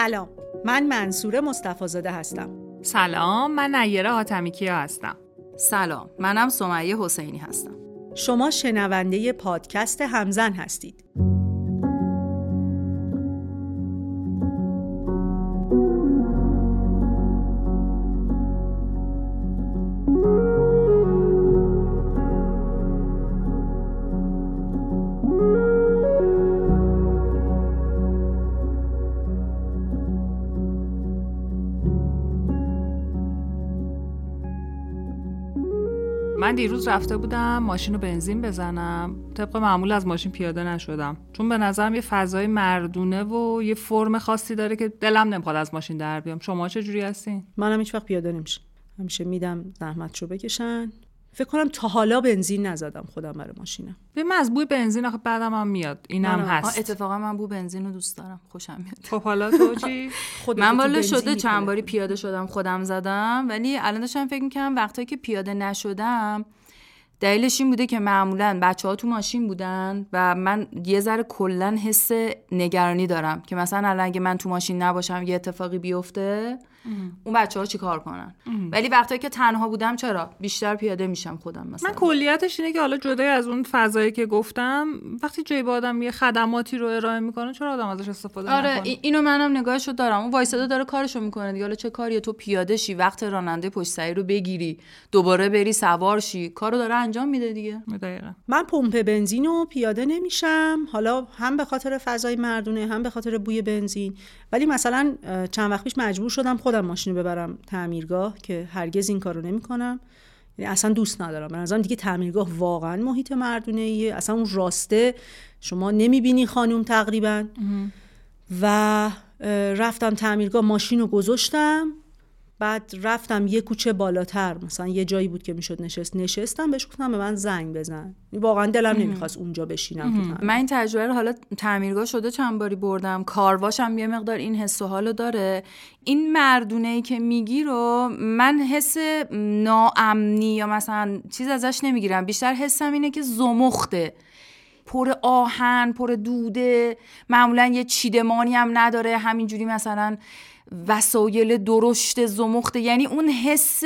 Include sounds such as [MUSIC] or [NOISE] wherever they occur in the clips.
سلام. من منصور مصطفی زاده هستم. سلام من نیره حاتمی کیا هستم. سلام منم سمیه حسینی هستم. شما شنونده پادکست همزن هستید. دیروز رفته بودم ماشین رو بنزین بزنم. طبق معمول از ماشین پیاده نشدم. چون به نظرم یه فضای مردونه و یه فرم خاصی داره که دلم نمی‌خواد از ماشین در بیام. شما چه جوری هستین؟ منم هیچ وقت پیاده نمیشه همیشه میدم زحمتشو بکشن. فکر کنم تا حالا بنزین نزدم خودم برای ماشینم. به من از بوی بنزین آخه بعدم هم میاد. اینم منم. هست. اتفاقا من بو بنزین رو دوست دارم. خوشم میاد. خب حالا تو چی؟ [LAUGHS] من والا شده چند. باری پیاده شدم خودم زدم. ولی الان داشتم فکر می‌کنم وقتایی که پیاده نشدم دلیلش این بوده که معمولا بچه ها تو ماشین بودن و من یه ذره کلا حس نگرانی دارم که مثلا الان اگه من تو ماشین نباشم یه اتفاقی بیفته اون بچه ها چیکار کنن؟ ولی وقتایی که تنها بودم چرا؟ بیشتر پیاده میشم خودم مثلا. من کلیتش اینه که حالا جدای از اون فضایی که گفتم وقتی جای با آدم یه خدماتی رو ارائه می‌کنه چرا آدم ازش استفاده آره نکنه؟ ای- اینو منم نگاهشو دارم. اون وایساده داره کارشو می‌کنه دیگه. حالا چه کاریه تو پیاده شی وقت راننده پشت سری رو بگیری. دوباره بری سوار شی. کارو داره انجام میده دیگه. دقیقا. من پمپ بنزین و پیاده نمیشم. حالا هم به خاطر فضای مردونه هم به خاطر بوی بنزین. ولی مثلا چند وقت پیش مجبور شدم خودم ماشین رو ببرم تعمیرگاه که هرگز این کارو نمی‌کنم. یعنی اصلا دوست ندارم. به نظرم دیگه تعمیرگاه واقعا محیط مردونه. ایه اصلا اون راسته شما نمی‌بینی خانوم تقریبا. و رفتم تعمیرگاه ماشین رو گذاشتم. بعد رفتم یه کوچه بالاتر مثلا یه جایی بود که می‌شد نشست نشستم بهش گفتم به من زنگ بزن. واقعا دلم نمی‌خواست اونجا بشینم. من این تجربه رو حالا تعمیرگاه شده چند باری بردم. کارواشم یه مقدار این حس و حالو داره. این مردونه ای که میگی رو من حس ناامنی یا مثلا چیز ازش نمی‌گیرم. بیشتر حسم اینه که زمخته. پر آهن پر دوده. معمولا یه چیدمانی هم نداره. همینجوری مثلا وسایل درشت زمخته یعنی اون حس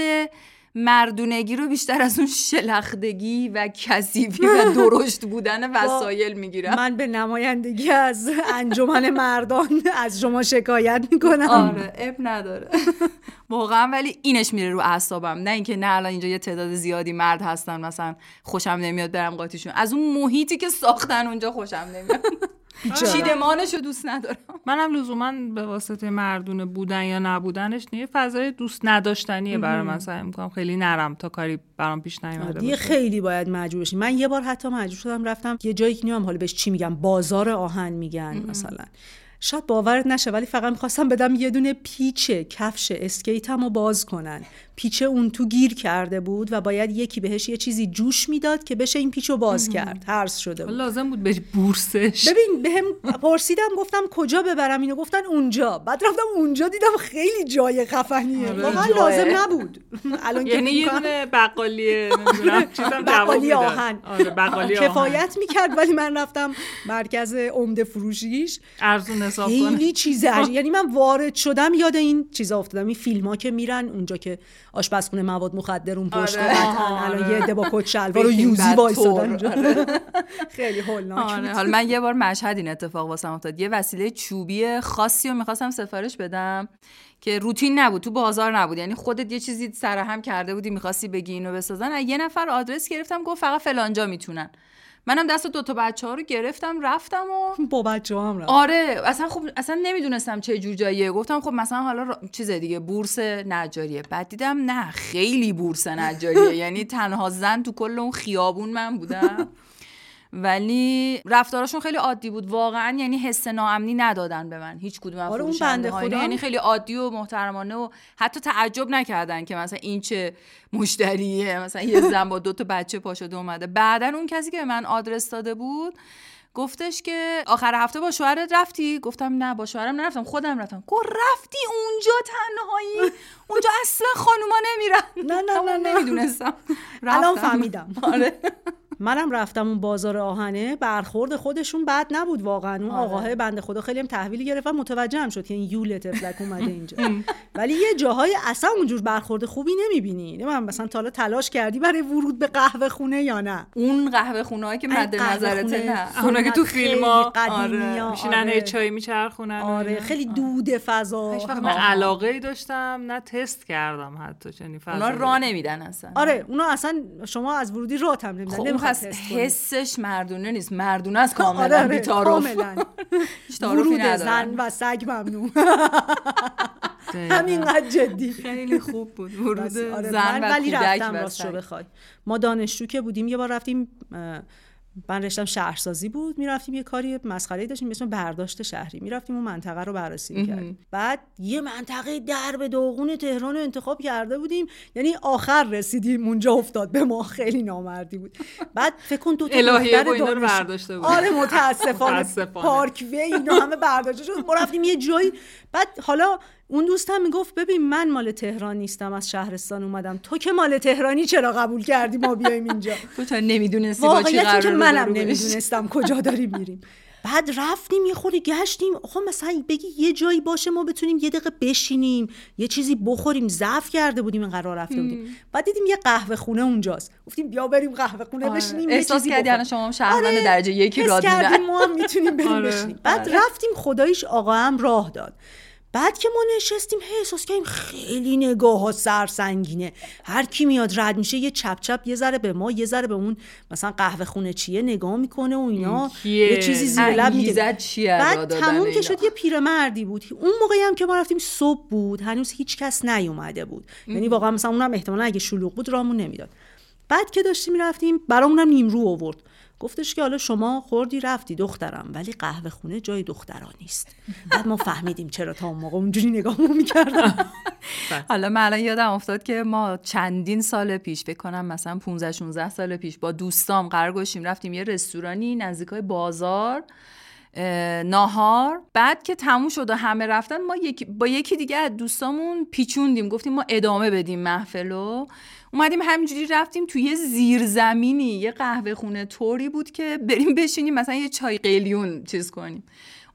مردونگی رو بیشتر از اون شلختگی و کثیفی و [LAUGHS] درشت بودن وسایل می‌گیرم. من به نمایندگی از انجمن مردان از شما شکایت می‌کنم. آره اب نداره. [LAUGHS] واقعا ولی اینش میره رو اعصابم. نه اینکه نه الان اینجا یه تعداد زیادی مرد هستن مثلا خوشم نمیاد برم قاطیشون. از اون محیطی که ساختن اونجا خوشم نمیاد. [LAUGHS] چیدمانش رو دوست ندارم. منم لزوما به واسطه مردونه بودن یا نبودنش نیه فضای دوست نداشتنیه برای من سعی می‌کنم. خیلی نرم تا کاری برام پیش نیومده دیگه خیلی باید مجبور بشی. من یه بار حتی مجبور شدم رفتم یه جایی که نمی‌دونم حالا بهش چی میگم بازار آهن میگن مثلا. شاید باورت نشه ولی فقط می‌خواستم بدم یه دونه پیچ کفش اسکیتم رو باز کنن. پیچ اون تو گیر کرده بود و باید یکی بهش یه چیزی جوش می‌داد که بشه این پیچ رو باز کرد. هرس شده بود. لازم بود به بورسش. ببین بهم پرسیدم گفتم کجا ببرم اینو؟ گفتن اونجا. بعد رفتم اونجا دیدم خیلی جای خفنیه. آره، واقعا. لازم نبود. الان که یعنی یه دونه [LAUGHS] بقالی نمی‌دونم چیزم جواب بقالی می‌داد. آهن. آره بقالی آهن. کفایت می‌کرد ولی من رفتم مرکز عمده فروشیش. ارزون حساب کنه خیلی چیز عجیب یعنی من وارد شدم یاد این چیزا افتادم. این فیلم ها که میرن اونجا که آشپزخونه مواد مخدر اون پشت آره. قطعاً الان یه عده با کت [LAUGHS] شلوار و یوزی وایسادن. [LAUGHS] خیلی هولناک آره. حالا من یه بار مشهد این اتفاق واسم افتاد. یه وسیله چوبی خاصی رو می‌خواستم سفارش بدم که روتین نبود تو بازار نبود. یعنی خودت یه چیزی سرهم کرده بودی می‌خواستی بگی اینو بسازن. از یه نفر آدرس گرفتم گفت فقط فلانجا می‌تونن. منم دست دو تا بچه ها رو گرفتم رفتم و با بچه هم رفت. آره اصلا خب اصلا نمی‌دونستم چه جور جاییه. گفتم خب مثلا حالا را- چیز دیگه بورس نجاریه. بعد دیدم نه خیلی بورس نجاریه. [LAUGHS] یعنی تنها زن تو کل اون خیابون من بودم. ولی رفتاراشون خیلی عادی بود. واقعا یعنی حس ناامنی ندادن به من. هیچ کدوم از آره، اون بنده خدا. یعنی خیلی عادی و محترمانه و حتی تعجب نکردن که مثلا این چه مشتریه. مثلا یه [LAUGHS] زن با دو تا بچه پا شده اومده. بعدا اون کسی که به من آدرس داده بود گفتش که آخر هفته با شوهرت رفتی؟ گفتم نه با شوهرم نرفتم خودم رفتم. گفت رفتی اونجا تنهایی؟ اونجا اصلا خانوما نمیرن. نه نه [LAUGHS] نه نمی‌دونستم. الان فهمیدم. [LAUGHS] آره. منم رفتم اون بازار آهنه برخورد خودشون بد نبود واقعا. اون آره. آقاه بنده خدا خیلی هم تحویل گرفت و متوجه هم شد که این یول تفلک اومده [LAUGHS] اینجا. ولی یه جاهای اصلا اونجور برخورد خوبی نمی‌بینی. من مثلا تا حالا تلاش کردی برای ورود به قهوه خونه یا نه؟ اون قهوه خونه که مد نظرته خونه. نه. اونا که تو خیلی فیلم ها قدیمی ها، میشینن آره. چای میچرخونن. آره. خیلی دود فضا. من علاقه ای داشتم نه تست کردم حتی چنین اونا فضایی. را نمیدن اصلا. آره اونا اصلا شما از ورودی رات هم نمیدن. پس. حسش مردونه نیست مردونه است [LAUGHS] کاملا آره آره [LAUGHS] هیچ تعارفی ورود. زن و سگ ممنوع. همینقدر جدی خیلی خوب بود ورود آره، زن و ولی کودک رفتم و راستشو سگ. بخوای ما دانشجو که بودیم یه بار رفتیم من رشتم شهرسازی بود می‌رفتیم یه کاری مسخره داشتیم به اسم برداشت شهری. می‌رفتیم اون منطقه رو بررسی می‌کردیم. بعد یه منطقه درب داغون تهران رو انتخاب کرده بودیم. یعنی آخر رسیدیم اونجا افتاد به ما. خیلی نامردی بود. بعد فکر کن دو تا دختر رو برداشته بود. آره متاسفانه. [LAUGHS] متاسفانه. پارک وی اینا همه برداشته شد ما رفتیم یه جایی. بعد حالا اون دوستم می‌گفت ببین من مال تهران نیستم از شهرستان اومدم. تو که مال تهرانی چرا قبول کردی ما بیایم اینجا؟ [LAUGHS] تو تا نمی‌دونستی با چی واقعیت این که قرار منم. نمی‌دونستم کجا داریم میریم. بعد رفتیم یه خوری گشتیم. خب مثلا بگی یه جایی باشه ما بتونیم یه دقیقه بشینیم یه چیزی بخوریم. ضعف کرده بودیم این قرار رفته بودیم. بعد دیدیم یه قهوه خونه اونجاست. گفتیم بیا بریم قهوه خونه آره. بشینیم یه احساس کردی. الان شما شهروند آره، درجه یکی میدن ما هم می‌تونیم بریم [LAUGHS] آره. بشینیم. بعد رفتیم خداییش آقا هم راه داد. بعد که ما نشستیم هی احساس کردیم خیلی نگاه ها سرسنگینه. هر کی میاد رد میشه یه چپ چپ یه ذره به ما یه ذره به اون مثلا قهوه خونه چیه نگاه می‌کنه و اینا؟ یه چیزی زیر لب میگه. بعد تموم که؟ شد یه پیرمردی بود. اون موقعی هم که ما رفتیم صبح بود هنوز هیچ کس نیومده بود. یعنی واقعا مثلا اونم احتمالا اگه شلوغ بود رامون نمی‌داد. بعد که داشتیم رفتیم برامونم نیمرو آورد. گفتش که حالا شما خوردی رفتی دخترم. ولی قهوه خونه جای دختران نیست. بعد ما فهمیدیم چرا تا اون موقع اونجوری نگاهمون می‌کردن. [LAUGHS] حالا من الان یادم افتاد که ما چندین سال پیش فکر کنم مثلا 15 16 سال پیش با دوستام قرار گذاشتیم رفتیم یه رستورانی نزدیکای بازار اه، ناهار. بعد که تموم شد و همه رفتن ما یکی با یکی دیگه از دوستامون پیچوندیم. گفتیم ما ادامه بدیم محفلو اومدیم همینجوری رفتیم توی یه زیرزمینی. یه قهوه خونه طوری بود که بریم بشینیم مثلا یه چای قلیون چیز کنیم.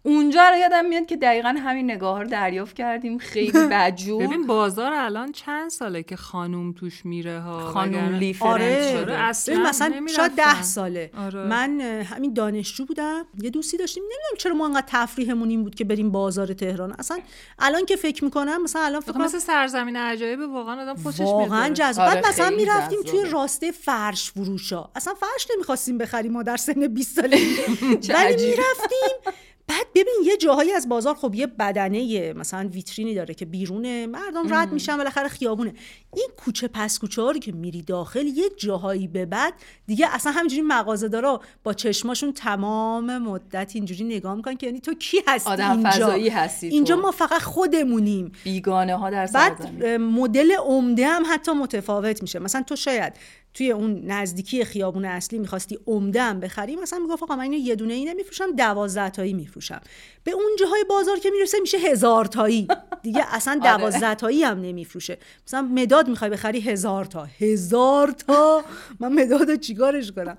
اونجا رو یادم میاد که دقیقا همین نگاه رو دریافت کردیم خیلی [LAUGHS] بدجور ببین بازار الان چند ساله که خانوم توش میره ها خانوم لیفرنس آره شده شده. اصلا مثلا. شاید ده ساله آره. من همین دانشجو بودم یه دوستی داشتیم نمی‌دونم چرا ما انقدر تفریحمون این بود که بریم بازار تهران اصلا الان که فکر می‌کنم مثلا الان فکر آخه کنم مثل سرزمین عجایب واقعا آدم خوشش میاد واقعا. جذاب آره، بعد مثلا می‌رفتیم توی. راسته فرش فروشا اصلا فرش نمی‌خواستیم بخریم ما در سن 20 ساله [LAUGHS] چه ولی. می‌رفتیم بعد ببین یه جاهایی از بازار خب یه بدنه مثلا ویترینی داره که بیرونه مردم رد میشن بالاخره خیابونه. این کوچه پس کوچه ها رو که میری داخل یه جاهایی به بعد دیگه اصلا همینجوری مغازه دارا با چشماشون تمام مدت اینجوری نگاه می‌کنن که یعنی تو کی هستی آدم اینجا؟ فضایی هستی تو. اینجا ما فقط خودمونیم. بیگانه ها در بعد مدل عمده هم حتی متفاوت میشه. مثلا تو شاید توی اون نزدیکی خیابون اصلی می‌خواستی عمده هم بخری مثلا می‌گفت آقا من اینو یه دونه ای نمیفروشم دوازده تایی میفروشم. به اون جاهای بازار که می‌رسه میشه هزار تایی. دیگه اصلا [LAUGHS] آره. دوازده تایی هم نمیفروشه. مثلا مداد می‌خوای بخری هزار تا. هزار تا؟ من مداد چیکارش کنم؟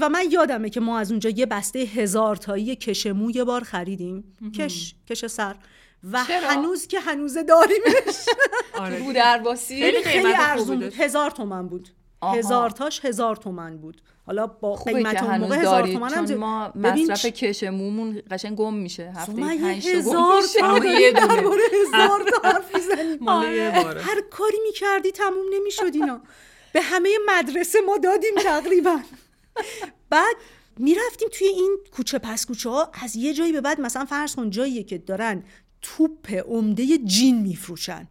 و من یادمه که ما از اونجا یه بسته هزار تایی کشمو یه بار خریدیم. کش کش سر. و چرا؟ هنوز که هنوز داریمش. [LAUGHS] آره. بود خیلی خیلی قیمت خوبی ارزون بود. هزار تومن بود. آها. هزار تاش هزار تومن بود حالا با قیمت اون موقع هزار تومن هم چون. ما مصرف کش مومون قشنگ گم میشه هفته پنج هزار تا یه. درباره هزار تا حرف [LAUGHS] باره. هر کاری می‌کردی تموم نمی‌شد اینا به همه مدرسه ما دادیم تقریبا بعد می‌رفتیم توی این کوچه پس کوچه ها از یه جایی به بعد مثلا فرض کن جاییه که دارن توپ عمده جین میفروشن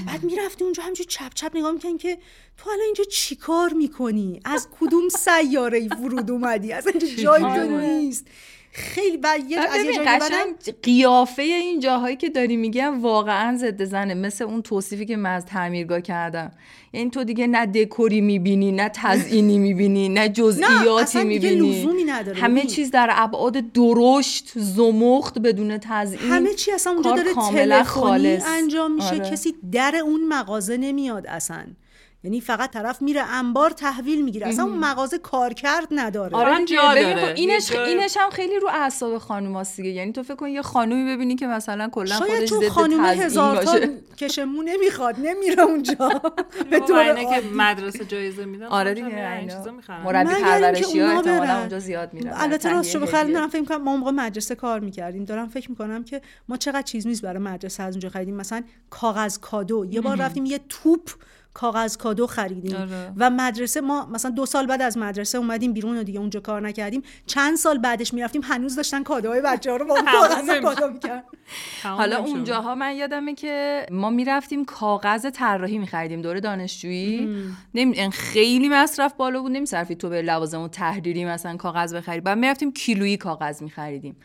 بعد می‌رفتی اونجا همینجور چپ چپ نگاه می‌کنی که تو الان اینجا چیکار می‌کنی؟ از کدوم سیاره ای فرود اومدی؟ از اینجا جای تو. نیست. خیلی و یه از یه جایی قیافه این جاهایی که داری میگم واقعا ضد زنه مثل اون توصیفی که من از تعمیرگاه کردم یعنی تو دیگه نه دکوری می‌بینی نه تزئینی می‌بینی نه جزئیاتی می‌بینی نداره همه ببین. چیز در ابعاد درشت زمخت بدون تزئین همه چی اصلا اونجا داره تلفنی. انجام میشه آره. کسی در اون مغازه نمیاد اصلا یعنی فقط طرف میره انبار تحویل می‌گیره اصلا اون مغازه کارکرد نداره آره دیگه. جا ببین داره. خب اینش اینش هم خیلی رو اعصاب خانوماست دیگه یعنی تو فکر کن یه خانومی ببینی که مثلا کلا شاید خودش ضد خانومه تزیین هزار تا [LAUGHS] کشمو نمی‌خواد نمیره اونجا [LAUGHS] [LAUGHS] به طور که. مدرسه جایزه میدن آره خودشون دیگه این. چیزا می‌خرن. مربی پرورشی ها احتمالا. اونجا زیاد میرن البته تهیه راست شو بخیر. دارم فکر می‌کنم ما موقع مدرسه کار می‌کردیم دارم فکر می‌کنم که ما چقدر چیز میز برای مدرسه از اونجا خریدیم مثلا کاغذ کادو یه بار رفتیم یه توپ کاغذ کادو خریدیم. آره. و مدرسه ما مثلا دو سال بعد از مدرسه اومدیم بیرون و دیگه اونجا کار نکردیم. چند سال بعدش می‌رفتیم هنوز داشتن کادوهای بچه ها رو با [LAUGHS] کاغذ. کادو می‌کرد حالا. اونجاها من یادمه که ما می‌رفتیم کاغذ طراحی میخریدیم دوره دانشجویی. نمی... خیلی مصرف بالا بود. نمیصرفید تو به لوازم و تحریری مثلا کاغذ بخری. بعد می‌رفتیم کیلویی کاغذ میخریدیم.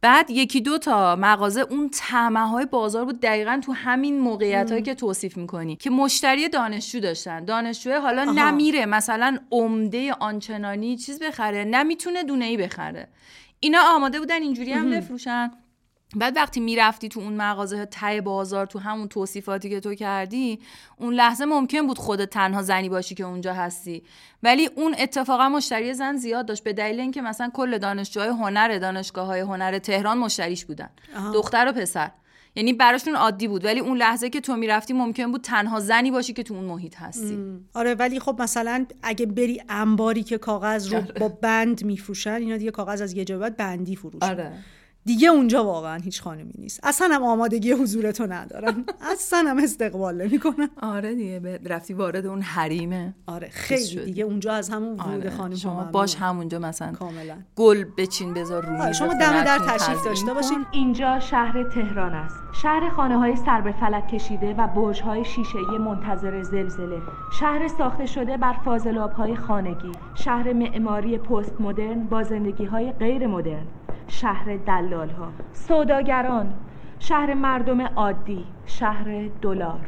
بعد یکی دو تا مغازه اون طمع های بازار بود دقیقا تو همین موقعیت هایی که توصیف می‌کنی که مشتری دانشجو داشتن. دانشجو حالا آها. نمیره مثلا عمده آنچنانی چیز بخره نمی‌تونه دونه ای بخره. اینا آماده بودن اینجوری هم بفروشن. بعد وقتی می‌رفتی تو اون مغازه ته بازار تو همون توصیفاتی که تو کردی اون لحظه ممکن بود خودت تنها زنی باشی که اونجا هستی. ولی اون اتفاقا مشتری زن زیاد داشت به دلیل اینکه مثلا کل دانشجوهای هنر دانشگاه های هنر تهران مشتریش بودن. آها. دختر و پسر. یعنی براشون عادی بود. ولی اون لحظه که تو می‌رفتی ممکن بود تنها زنی باشی که تو اون محیط هستی. آره ولی خب مثلا اگه بری انباری که کاغذ رو با بند میفروشن اینا دیگه کاغذ از یه بندی فروشن دیگه اونجا واقعا هیچ خانمی نیست. اصلا هم آمادگی حضورتو ندارن. اصلا هم استقبال نمی‌کنن. آره دیگه رفتی وارد اون حریمه. آره خیلی. دیگه اونجا از همون ورود آره. خانم شما. باش همونجا مثلا کاملا. گل بچین بذار رو آره، شما دم در تشریف داشته. باشین. اینجا شهر تهران است. شهر خانه های سر به فلک کشیده و برج های شیشه منتظر زلزله. شهر ساخته شده بر فاضلاب های خانگی. شهر معماری پست مدرن با زندگی های غیر مدرن شهر دلال ها سوداگران شهر مردم عادی شهر دلار.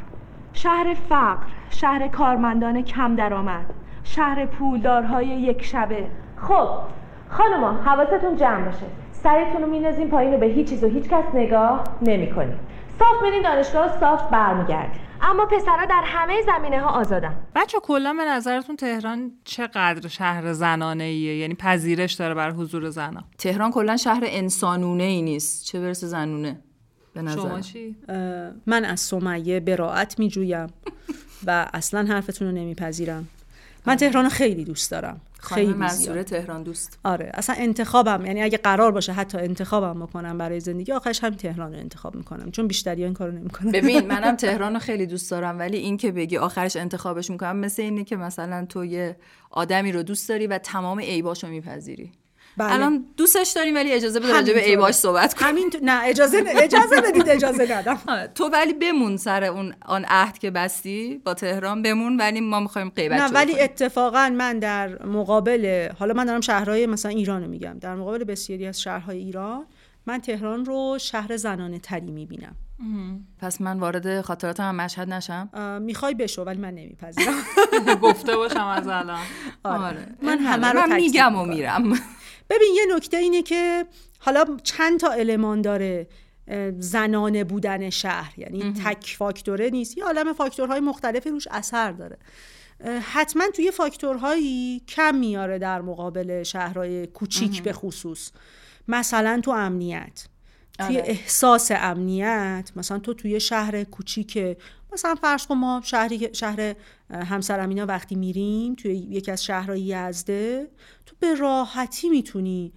شهر فقر شهر کارمندان کم درآمد. شهر پولدارهای یک شبه. خب خانما حواستون جمع باشه. سرتون رو میندازین پایین و به هیچ چیز و هیچ کس نگاه نمی‌کنین صاف برین دانشگاه صاف برمیگردین اما پسرها در همه زمینه ها آزادن. بچه کلا به نظرتون تهران چقدر شهر زنانه ایه یعنی پذیرش داره بر حضور زنا تهران کلا شهر انسانونه ای نیست. چه برسه زنونه؟ به نظر شما چی؟ من از سمیه براعت میجویم و اصلا حرفتون رو نمیپذیرم. من تهران رو خیلی دوست دارم. خیلی منصوره زیاد تهران دوست. آره اصلا انتخابم یعنی اگه قرار باشه حتی انتخابم بکنم برای زندگی آخرش هم تهران رو انتخاب می‌کنم چون بیشتری این کارو نمی‌کنم. ببین [LAUGHS] منم تهران رو خیلی دوست دارم ولی این که بگی آخرش انتخابش می‌کنم مثل اینه که مثلا تو یه آدمی رو دوست داری و تمام عیباشو میپذیری. بله. الان دوستش داریم ولی اجازه بده راجع به. عیباش صحبت کنیم. همین تو... نه اجازه اجازه بدید اجازه ندم. [LAUGHS] آره، تو ولی بمون سر اون آن عهد که بستی با تهران بمون ولی ما می‌خوایم غیبت نه ولی کنیم. اتفاقا من در مقابل حالا من دارم شهرهای مثلا ایران رو میگم. در مقابل بسیاری از شهرهای ایران من تهران رو شهر زنانه تری می‌بینم. پس من وارد خاطراتم هم مشهد نشم. می‌خوای بشو ولی من نمیپذیرم. [LAUGHS] گفته باشم از الان. آره. من این همه رو میگم و. میرم. ببین یه نکته اینه که حالا چند تا المان داره زنانه بودن شهر یعنی تک فاکتوره نیست. یه عالم فاکتورهای مختلفی روش اثر داره. حتما توی فاکتورهایی کم میاره در مقابل شهرهای کوچیک به خصوص. مثلا تو امنیت. توی آره. احساس امنیت مثلا تو توی شهر کوچیک مثلا فرض کن ما شهری شهر همسر امینا وقتی میریم توی یکی از شهرهای یزده به راحتی می‌تونی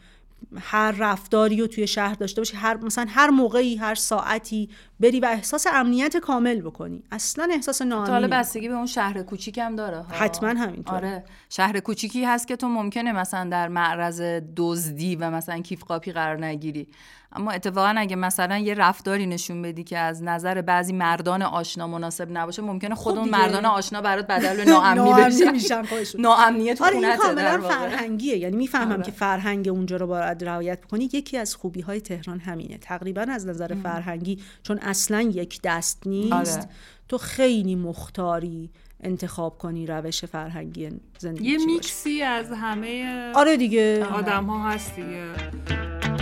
هر رفتاری رو توی شهر داشته باشی هر مثلا هر موقعی هر ساعتی بری و احساس امنیت کامل بکنی. اصلا احساس تا حالا ناامنی بستگی به اون شهر کوچیکم داره. ها. حتما همینطوره. آره. شهر کوچیکی هست که تو ممکنه مثلا در معرض دزدی و مثلا کیف قاپی قرار نگیری. اما اتفاقا اگه مثلا یه رفتاری نشون بدی که از نظر بعضی مردان آشنا مناسب نباشه ممکنه خود خب اون. مردان آشنا برات بدل به ناامنی [LAUGHS] بشن میشن خودشون. ناامنیت تو آره کاملا. فرهنگیه یعنی می‌فهمم آره. که فرهنگ اونجا رو باید رعایت بکنی یکی از خوبی های تهران همینه تقریبا از نظر فرهنگی چون اصلا یک دست نیست آره. تو خیلی مختاری انتخاب کنی روش فرهنگی زندگی یه. میکسی از همه آره دیگه آدم ها هست دیگه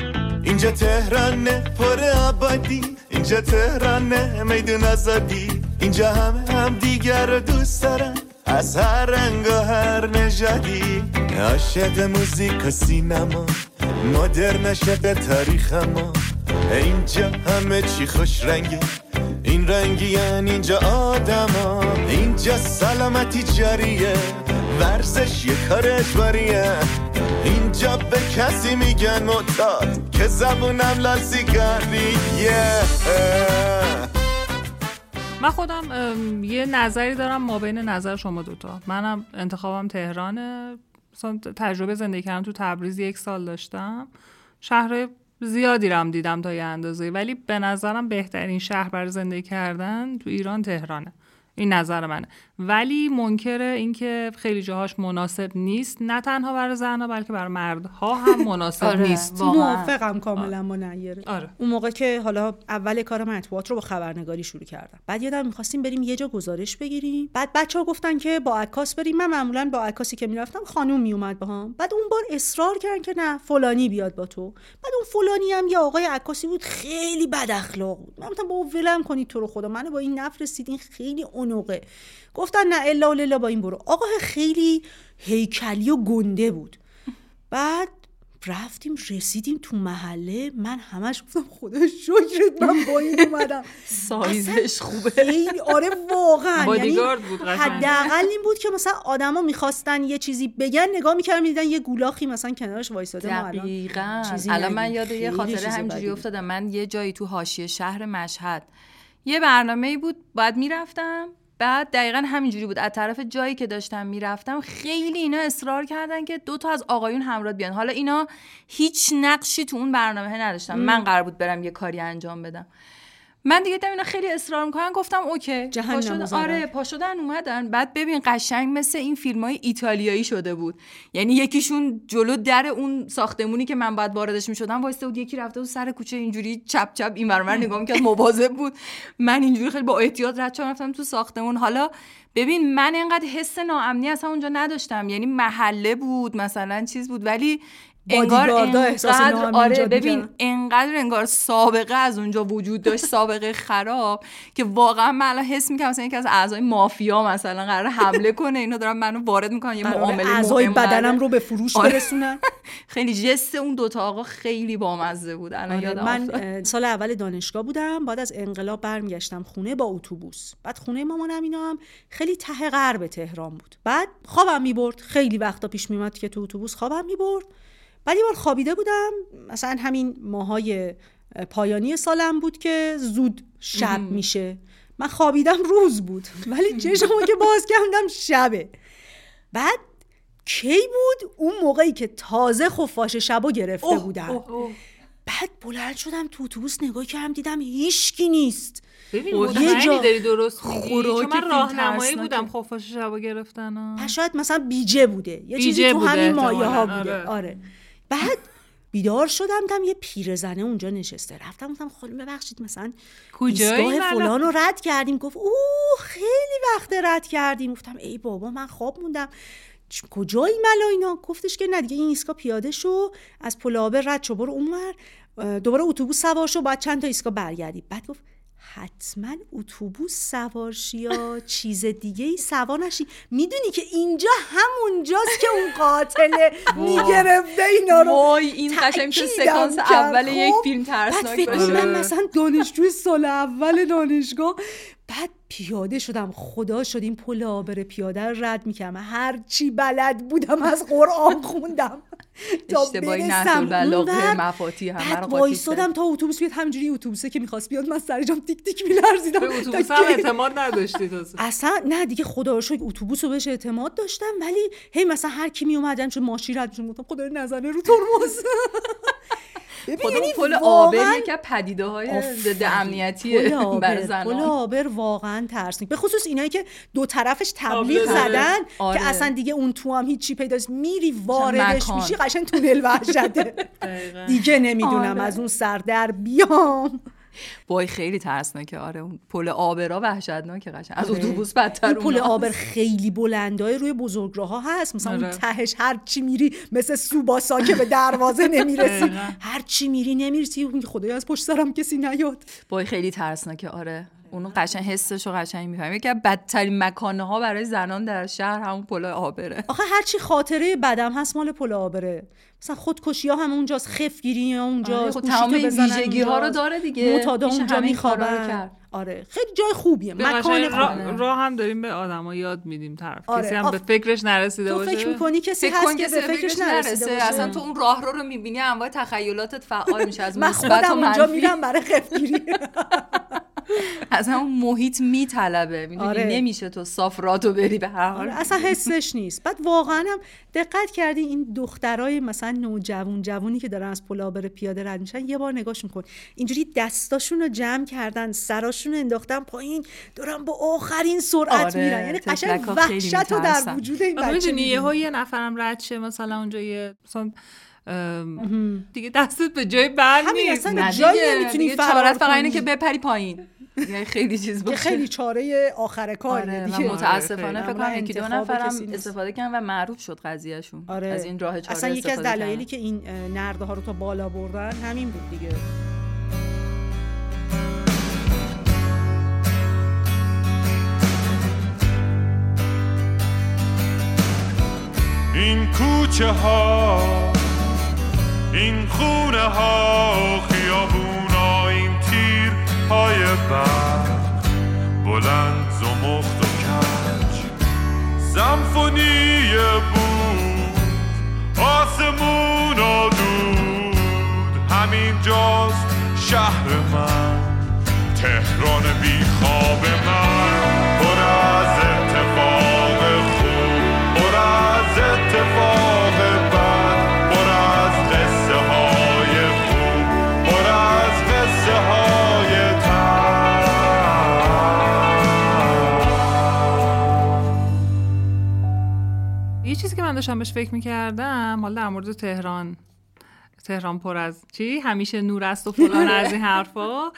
اینجا تهرانه پر آبادی. اینجا تهرانه میدون آزادی. اینجا همه هم دیگر رو دوست دارن. از هر رنگ و هر نژادی عاشق موزیک و سینما مدرن عاشق تاریخ ما اینجا همه چی خوش رنگه این رنگیان اینجا آدما. اینجا سلامتی جاریه ورزش یه کار اجباریه. اینجا به کسی میگن معتاد که زبونم لال سیگاریه من خودم یه نظری دارم ما بین نظر شما دوتا. منم انتخابم تهرانه. مثلا تجربه زندگی کردن تو تبریز یک سال داشتم. شهر زیادی رم دیدم تا یه اندازه. ولی به نظرم بهترین شهر برای زندگی کردن تو ایران تهرانه. این نظر منه. ولی منکر اینکه خیلی جاهاش مناسب نیست. نه تنها برای زنها بلکه برای مردها هم [LAUGHS] مناسب آره. نیست. واقعا. موافقم کاملا با نیره آره. اون موقع که حالا اول کار مطبوعات رو با خبرنگاری شروع کردم. بعد یادم می‌خواستیم بریم یه جا گزارش بگیریم. بعد بچه ها گفتن که با عکاس بریم. من معمولا با عکاسی که می‌رفتم خانوم میومد باهام بعد اون بار اصرار کردن که نه فلانی بیاد با تو. بعد اون فلانی هم یه آقای عکاسی بود خیلی بد اخلاق بود. من گفتم بابا ولم کنید تو رو خدا. منو با این نفرستید. این خیلی اونقه گفتن نه الا و للا با این برو. آقا خیلی هیکلی و گنده بود. بعد رفتیم رسیدیم تو محله. من همش گفتم خدا شکرت من با این اومدم. سایزش خوبه. خیلی آره واقعا. یعنی. حداقل این بود که مثلا آدما می‌خواستن یه چیزی بگن نگاه می‌کردم می‌دیدن یه گولاخی مثلا کنارش وایساده ما الان دقیقا. الان من. یاد یه خاطره همینجوری. افتادم. من یه جایی تو حاشیه شهر مشهد یه برنامه بود بعد می‌رفتم. بعد دقیقا همینجوری بود. از طرف جایی که داشتم می‌رفتم خیلی اینا اصرار کردن که دو تا از آقایون همراه بیان. حالا اینا هیچ نقشی تو اون برنامه نداشتم من قرار بود برم یه کاری انجام بدم. من دیگه دیدم اینا خیلی اصرار می‌کنن گفتم اوکی. جهنم پا. آره پا شدن اومدن. بعد ببین قشنگ مثل این فیلم های ایتالیایی شده بود. یعنی یکیشون جلو در اون ساختمونی که من باید واردش می‌شدم وایسته بود یکی رفته بود سر کوچه اینجوری چپ چپ این ور نگاه می‌کرد مواظب بود. من اینجوری خیلی با احتیاط رد شدم رفتم تو ساختمون. حالا ببین من اینقدر حس ناامنی اصلا اونجا نداشتم. یعنی محله بود مثلا چیز بود. ولی انگار انقدر آره ببین. انقدر انگار سابقه از اونجا وجود داشت سابقه خراب که واقعا من الان حس می‌کنم مثلا یکی از اعضای مافیا مثلا قرار حمله کنه اینا دارن منو وارد می‌کنن یه معامله اعضای بدنم. رو به فروش آره. برسونن [LAUGHS] خیلی جست اون دوتا آقا خیلی بامزه بود الان آره، یادم من سال اول دانشگاه بودم بعد از انقلاب برمیگشتم خونه با اتوبوس بعد خونه مامانم اینا هم خیلی ته غرب تهران بود بعد خوابم می‌برد خیلی وقتا پیش میومد که تو اتوبوس خوابم می‌برد بعد یه بار خوابیده بودم. مثلا همین ماهای اه، پایانی سالم بود که زود شب میشه. من خوابیدم روز بود. ولی چشمو که باز کردم شبه. بعد کی بود؟ اون موقعی که تازه خفاش شبو گرفته بودم بعد بلند شدم تو اتوبوس نگاه کردم دیدم هیچکی نیست. ببین یه جا- داری درست میگی؟ چون من راهنمایی. بودم خفاش شبا گرفتن شاید مثلا بیجه بوده. یه چیزی تو بوده همین مایه ها بوده. آره. آره. بعد بیدار شدم دیدم یه پیرزنه اونجا نشسته. رفتم گفتم خانم ببخشید مثلا ایستگاه من؟ فلان رو رد کردیم. گفت اوه خیلی وقت رد کردیم. گفتم ای بابا من خواب موندم. کجایی ملا اینا؟ گفتش که نه دیگه این ایستگاه پیاده شو از پل آبر رد شو برو اونور. دوباره اتوبوس سوار شو باید چند تا ایستگاه برگردی. بعد گفت حتما اتوبوس سوار شی یا چیز دیگه ای سوار نشی. می‌دونی که اینجا همونجاست که اون قاتل می‌گرفته اینا رو. وای این قشنگ تأکیدم سکانس. اول خب، یک فیلم بعد ترسناک باشه. کنم مثلا دانشجوی سال اول دانشگاه. بعد پیاده شدم. خدا شد این پل آبر پیاده رو رد می‌کردم. هر چی بلد بودم از قرآن خوندم. اشتباهی البلاغه اونور. مفاتی همه رو وایستادم تا اتوبوس بیاد همینجوری اتوبوسه که می‌خواست بیاد من سر جام تیک تیک میلرزیدم. به اتوبوس هم اعتماد نداشتی تازه. اصلا نه دیگه خدا رو شکر اتوبوس رو بهش اعتماد داشتم ولی هی مثلا هر کی می اومدن چون ماشین رد می‌شد گفتم خدا نزنه رو ترمز. [LAUGHS] خدا یعنی پل واقعاً آبر یکی از پدیده های ضد آفرین. امنیتی پل برای آبر پل [LAUGHS] زنان آبر واقعا ترسناک به خصوص اینایی که دو طرفش تبلیغ داره. زدن آره. که اصلا دیگه اون تو هم هیچی پیداست میری واردش. میشی قشنگ تونل وحشته [LAUGHS] دیگه نمی‌دونم آره. از اون سر در بیام وای خیلی ترسناکه. آره اون پل آبرا وحشتناکه قشنگ. از آره. اتوبوس بدتر پل. آبر خیلی بلندای روی بزرگراه ها هست. مثلا اون آره. تهش هر چی میری مثل سوباسا که به دروازه [LAUGHS] نمی‌رسی. هر چی میری نمی‌رسی. خدایا از پشت سرم کسی نیاد. وای خیلی ترسناکه. آره. اونو قشنگ حسش رو قشنگ می‌فهمی از بدترین مکانه ها برای زنان در شهر همون پل آبره. آخه هرچی خاطره بدم هست مال پل آبره. مثلا خودکشی ها هم اونجاست خفگیری ها اونجاست آره، خب تمام این ویژگی ها رو داره دیگه. معتادا اونجا میخوابن. آره خیلی جای خوبیه مکان راه, راه هم داریم به آدما یاد میدیم طرف. آره، کسی هم آف- به فکرش نرسیده تو باشه؟ فکر می‌کنی کسی فکر هست که کسی به فکرش نرسیده باشه. اصلا تو اون راه رو رو می‌بینی انواع تخیلاتت فعال میشه از من مثبت و خودم اونجا منفی. میرم برای خفگیری. [LAUGHS] از همون محیط میطلبه. می‌دونی؟ آره. نمیشه تو صاف راتو بری به هر حال. آره اصلا حسش نیست. بعد واقعا هم دقت کردی این دخترای مثلا نوجوان جوونی که دارن از پل آبر پیاده رد میشن یه بار نگاهشون کن. اینجوری دستاشون رو جمع کردن سراشون رو انداختن پایین دارن با آخرین سرعت آره، میرن. یعنی قشنگ وحشت رو در. وجود این آخه بچه می‌دونی. یهو یه نفرم رد شه مثلا اونجا یه مثلا دیگه دستت به جای بند همین نیست. اصلا نه جایی نمی‌تونی فرار فقط اینه. که بپری پایین. یعنی خیلی چیز که باشه خیلی چاره آخر کاریه آره دیگه متاسفانه آره، فکر. کنم یکی دو نفرم. استفاده کردن و معروف شد قضیهشون آره. از این راه چاره اصلا یکی از دلایلی. که این نرده ها رو تا بالا بردن همین بود دیگه این کوچه ها این خونه ها های برق بلند زمخت و کج. سمفونی بود آسمون و دود. همین جاست شهر من تهران بی خواب من. داشتم بهش فکر می‌کردم حالا در مورد تهران تهران پر از چی؟ همیشه نور است و فلان از این حرفا.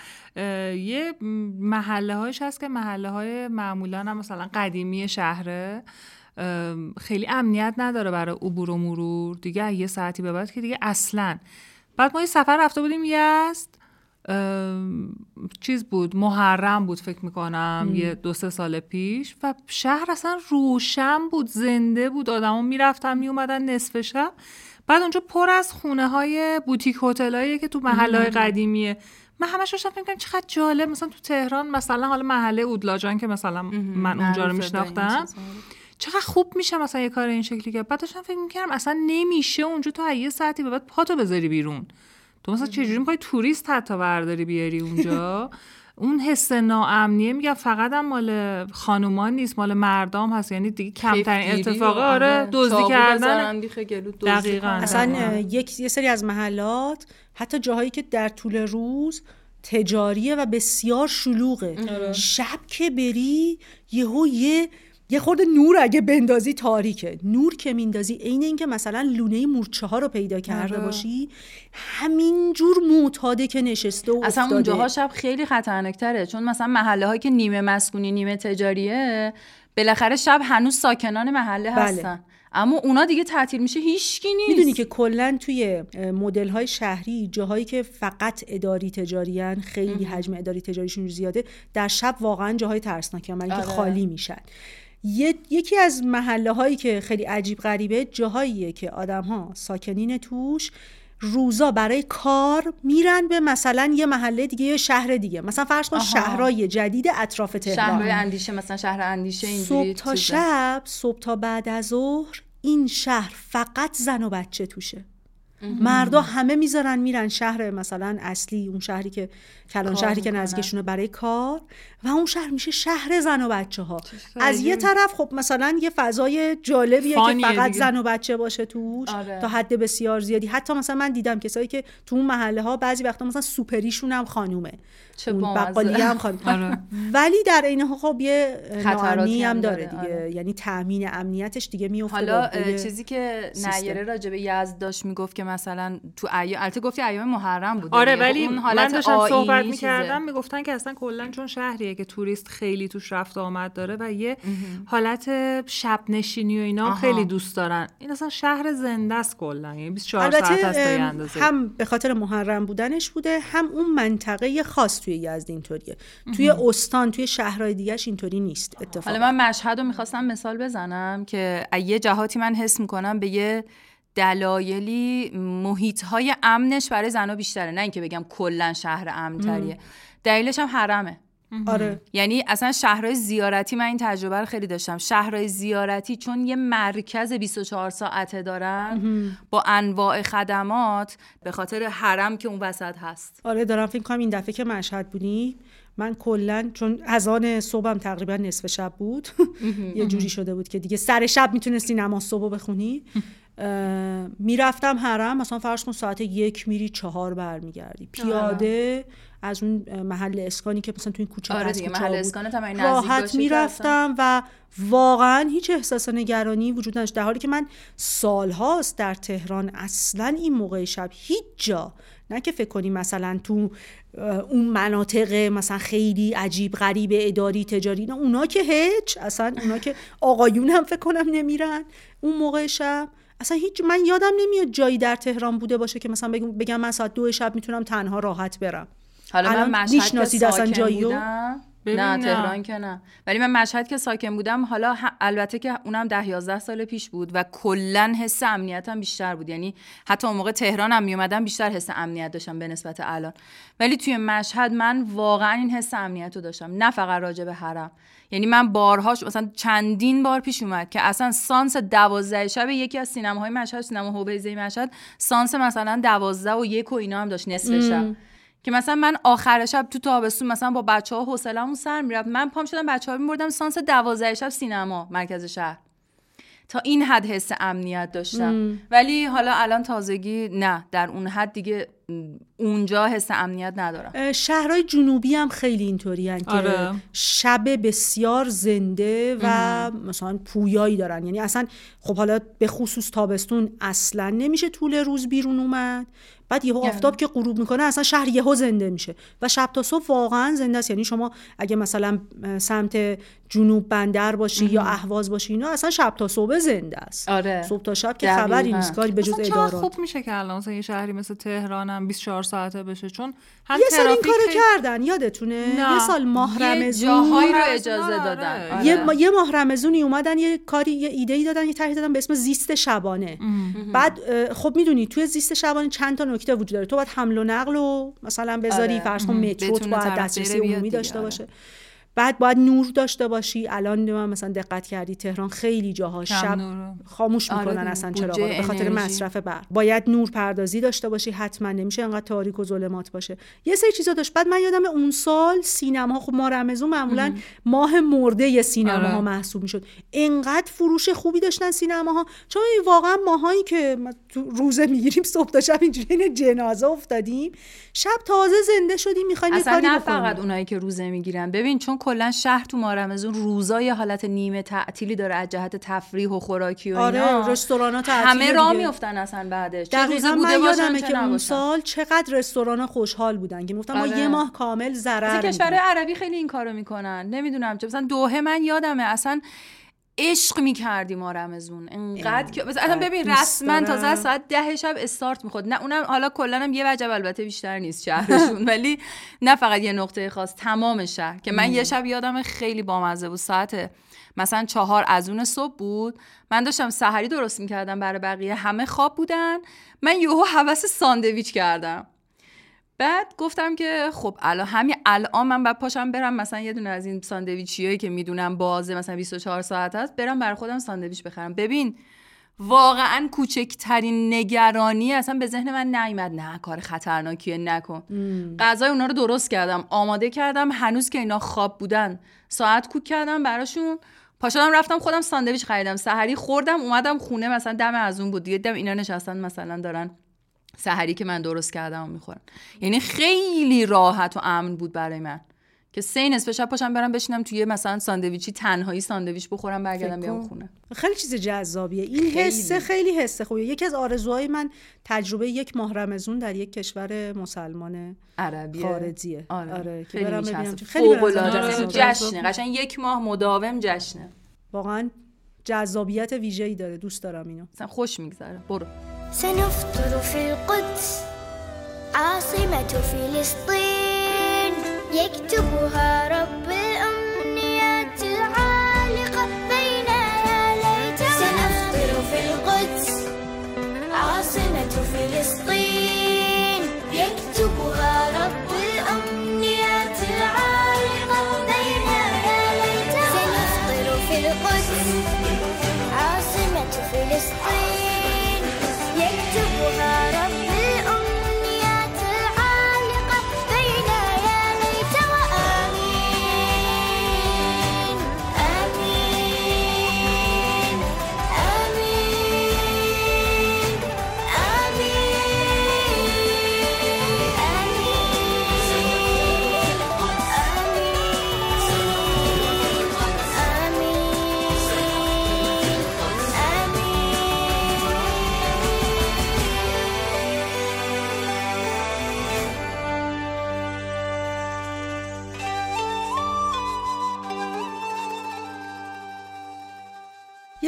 یه محله هایش هست که محله های معمولا هم مثلا قدیمی شهره خیلی امنیت نداره برای عبور و مرور. دیگه یه ساعتی به بعد که دیگه اصلا. بعد ما یه سفر رفته بودیم یزد. چیز بود محرم بود فکر می‌کنم یه دو سه سال پیش و شهر اصلا روشن بود زنده بود. آدما می‌رفتن میومدن نصف شب. بعد اونجا پر از خونه های بوتیک هتل که تو محله های قدیمیه. من همش داشتم فکر می‌کردم چقدر جالب. مثلا تو تهران مثلا حالا محله اودلاجان که مثلا من اونجا رو میشناختم. چقدر خوب میشه مثلا یه کار این شکلی که بعد داشتم فکر می‌کردم اصلا نمیشه اونجا تو یه ساعتی به بعد پاتو بذاری بیرون. تو مثلا چجوری می‌خوای توریست حتی برداری بیاری اونجا؟ [LAUGHS] اون حس ناامنیه میگم فقط هم مال خانومان نیست مال مردم هست. یعنی دیگه کمترین اتفاق آره آره، دزدی کردن دقیقاً. اصلا آره. یک یه سری از محلات حتی جاهایی که در طول روز تجاریه و بسیار شلوغه. شب که بری یهو یه یه خورده نور اگه بندازی تاریکه نور که میندازی عین اینکه مثلا لونه مورچه ها رو پیدا کرده آره. باشی همینجور معتاده که نشسته و اصلا افتاده. اونجاها شب خیلی خطرناکتره چون مثلا محله هایی که نیمه مسکونی نیمه تجاریه بالاخره شب هنوز ساکنان محله بله. هستن اما اونا دیگه تعطیل میشه هیچکی نیست می‌دونی که کلا توی مدل های شهری جاهایی که فقط اداری تجاریان خیلی حجم اداری تجاریشون زیاده در شب واقعا جاهای ترسناکن من که آره. خالی میشن یکی از محله هایی که خیلی عجیب غریبه جاهاییه که آدم ها ساکنین توش روزا برای کار میرن به مثلا یه محله دیگه یا شهر دیگه مثلا فرض کن آها. شهرهای جدید اطراف تهران شهرهای اندیشه مثلا شهر اندیشه اینجوری صبح تا چیزه. شب صبح تا بعد از ظهر این شهر فقط زن و بچه توشه مردا همه می‌ذارن میرن شهر مثلا اصلی اون شهری که کلان شهری که. نزدیکشونه برای کار و اون شهر میشه شهر زن و بچه ها از یه طرف خب مثلا یه فضای جالبیه که فقط دیگه. زن و بچه باشه توش آره. تا حد بسیار زیادی حتی مثلا من دیدم کسایی که تو اون محله ها بعضی وقتا مثلا سوپریشون هم خانومه اون. بقالی هم خانوم [LAUGHS] آره. ولی در عین حال خب یه خطراتی هم هم داره داره، دیگه آره. یعنی تامین امنیتش دیگه میفته حالا چیزی که. نیره راجع به یزد داشت می‌گفت که مثلا تو ایام البته گفتی ایام محرم بود آره. خب ولی اون من حالت داشتم صحبت. می‌کردم می‌گفتن که اصلا کلا چون شهریه که توریست خیلی توش رفت و آمد داره و یه حالت شب نشینی و اینا آها. خیلی دوست دارن. این اصلا شهر زنده است کلا. یعنی 24 ساعت البته اندازه. هم به خاطر محرم بودنش بوده هم اون منطقه خاص توی یزد اینطوریه. توی استان توی شهرهای دیگهش اینطوری نیست اتفاقا. حالا من مشهد رو می‌خواستم مثال بزنم که از یه جهاتی من حس می‌کنم به یه دلایلی محیط های امنش برای زنها بیشتره. نه اینکه بگم کلا شهر امنتریه. دلیلش هم حرمه. آره. یعنی اصلا شهرهای زیارتی من این تجربه رو خیلی داشتم. شهرهای زیارتی چون یه مرکز 24 ساعته دارن با انواع خدمات به خاطر حرم که اون وسط هست. آره دارم فکر کنم این دفعه که مشهد بودی من کلا چون از آن صبحم تقریبا نصف شب بود. [LAUGHS] یه جوری شده بود که دیگه سر شب می‌تونستی نماز صبح بخونی. می‌رفتم حرم مثلا فرض کن ساعت یک میری چهار برمیگردی. پیاده از اون محل اسکانی که مثلا تو این کوچه آره دیگه، محل بود، اسکانت هم راحت می‌رفتم و واقعا هیچ احساس نگرانی وجود نداشت. در حالی که من سالهاست در تهران اصلا این موقع شب هیچ جا نه که فکر کنی مثلا تو اون مناطق مثلا خیلی عجیب غریب اداری تجاری نه اونا که هیچ اصلا اونا که آقایون هم فکر کنم نمیرن. اون موقع شب اصلا هیچ من یادم نمیاد جایی در تهران بوده باشه که مثلا بگم, بگم من ساعت دو شب می‌تونم تنها راحت برم حالا من مشهد که ساکن جاییو؟ بودم نه نه. تهران که نه. ولی من مشهد که ساکن بودم حالا البته که اونم ده 11 سال پیش بود و کلا حس امنیتم بیشتر بود. یعنی حتی اون موقع تهرانم میومدم بیشتر حس امنیت داشتم به نسبت الان. ولی توی مشهد من واقعا این حس امنیت رو داشتم نه فقط راجع به حرم. یعنی من بارهاش مثلا چندین بار پیش اومد که اصلا سانس دوازده شب یکی از سینماهای مشهد سینما هوبیزه مشهد سانس مثلا دوازده و یک و اینا هم داشت نصف شب. که مثلا من آخر شب تو تابستون مثلا با بچه ها حوصله‌مون سر می‌رفت. من پام شدم بچه ها میبردم سانس دوازده شب سینما مرکز شهر. تا این حد حس امنیت داشتم. ولی حالا الان تازگی نه. در اون حد دیگه اونجا حس امنیت ندارم. شهرهای جنوبی هم خیلی اینطوری که آره. شب بسیار زنده و مثلا پویایی دارن. یعنی اصلا خب حالا به خصوص تابستون اصلا نمیشه طول روز بیرون اومد. بعد یهو آفتاب که غروب می‌کنه اصلا شهر یهو زنده میشه و شب تا صبح واقعا زنده است یعنی شما اگه مثلا سمت جنوب بندر باشی یا اهواز باشی اینا اصلا شب تا صبح زنده است آره. صبح تا شب که. خبری نیست کاری به جز ادارات خوب میشه که الان مثلا یه شهری مثل تهرانم 24 ساعته بشه چون هم یه سال این کارو خیلی- کردن یادتونه نه. یه سال ماه یه رمضون جاهایی رو اجازه آره. دادن آره. یه, ما- یه ماه رمزونی اومدن یه کاری یه ایده ای دادن یه طرحی دادن به اسم زیست شبانه بعد خب می‌دونی توی زیست شبانه چند تا نکته وجود داره تو باید حمل و نقل و مثلا بذاری آره. فرض کن مترو بتونه باید دسترسی عمومی داشته آره. باشه بعد باید نور داشته باشی. الان من مثلا دقت کردی تهران خیلی جاها شب. خاموش آره می‌کنن دیگه. اصلا چرا به خاطر. مصرف برق باید نور پردازی داشته باشی حتما. نمیشه انقدر تاریک و ظلمات باشه. یه سری چیزا داشت. بعد من یادم اون سال سینما خب ما رمضان معمولا ماه مرده یه سینما ها آره. محسوب می‌شد. انقدر فروش خوبی داشتن سینما ها چون واقعا ماهایی که ما تو روزه می‌گیریم صبح تا شب اینجوری این جنازه افتادیم. شب تازه زنده شدیم می‌خوایم یه کاری نه فقط اونایی که روزه می‌گیرن. ببین چون کلا شهر تو ماه رمضان روزا یه حالت نیمه تعطیلی داره از جهت تفریح و خوراکی و اینا آره رستوران ها همه راه. میفتن اصلا بعدش دقیقا بوده من یادمه که اون. سال چقدر رستوران خوشحال بودن که گفتم ما آره. یه ماه کامل ضرر می‌دیم. عربی خیلی این کارو می‌کنن نمی‌دونم چه مثلا دوحه من یادمه اصلا عشق می‌کردیم ما رمزون انقدر که مثلا ببین رسما تازه ساعت ده شب استارت می‌خورد نه اونم حالا کلا هم یه وجب البته بیشتر نیست شهرشون [LAUGHS] ولی نه فقط یه نقطه خاص تمام شهر. که من یه شب یادم خیلی بامزه بود. ساعت مثلا چهار از اون صبح بود. من داشتم سحری درست می‌کردم برای بقیه. همه خواب بودن. من یهو حوس ساندویچ کردم. بعد گفتم که خب الان همین الان من بعد پاشم برم مثلا یه دونه از این ساندویچیایی که می‌دونم بازه مثلا 24 ساعت هست برم برای خودم ساندویچ بخرم. ببین واقعا کوچکترین نگرانی اصلا به ذهن من نیومد. نه کار خطرناکیه نکن. غذای اونا رو درست کردم آماده کردم هنوز که اینا خواب بودن. ساعت کوک کردم براشون. پاشدم رفتم خودم ساندویچ خریدم. سحری خوردم اومدم خونه مثلا دم از اون بود. دیدم اینا نشستن مثلا دارن سحری که من درست کردم و می‌خورن یعنی خیلی راحت و امن بود برای من. که سه نصف شب پاشم برم بشینم توی مثلا ساندویچی تنهایی ساندویچ بخورم برگردم بیام خونه. خیلی چیز جذابیه. این حسه خیلی حسه خوبیه. یکی از آرزوهای من تجربه یک ماه رمزون در یک کشور مسلمان عربی خارجیه. آره, آره. خیلی برم. ببینم. خیلی. جشنه. قشنگ یک ماه مداوم جشنه. واقعا جذابیت ویژه‌ای داره. دوست دارم اینو. مثلا خوش میگذره. برو. سنفطر في القدس عاصمة فلسطين. يكتبها رب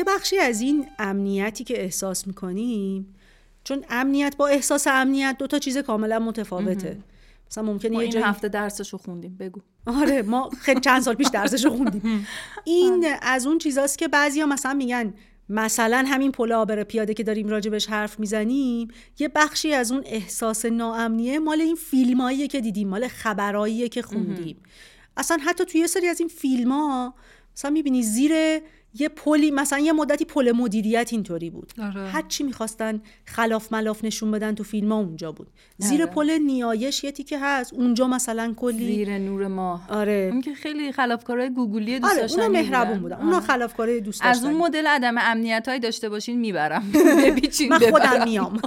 بخشی از این امنیتی که احساس می‌کنیم؟ چون امنیت با احساس امنیت دو تا چیز کاملا متفاوته. مثلا ممکنه ما یه این جایی هفته درسشو خوندیم بگو. آره ما خیلی چند سال پیش درسشو خوندیم. این از اون چیزاست که بعضیا مثلا میگن مثلا همین پل آبر پیاده که داریم راجبش حرف می‌زنیم یه بخشی از اون احساس ناامنیه مال این فیلماییه که دیدیم مال خبراییه که خوندیم. اصلا حتی توی یه سری از این فیلم ها مثلا می‌بینی زیر یه پلی مثلا یه مدتی پل مدیریت اینطوری بود. آره. هر چی می‌خواستن خلاف ملاف نشون بدن تو فیلم ها اونجا بود. زیر پل نیایش یه تیکه هست اونجا مثلا کلی زیر نور ماه. آره. اون که خیلی خلافکارای گوگولی دوست آره داشتنی اونا. مهربون بودن. اونا آره. خلافکاره دوست از داشتنی اون مدل عدم امنیت های داشته باشین می‌برم. [LAUGHS] من خودم. میام. [LAUGHS]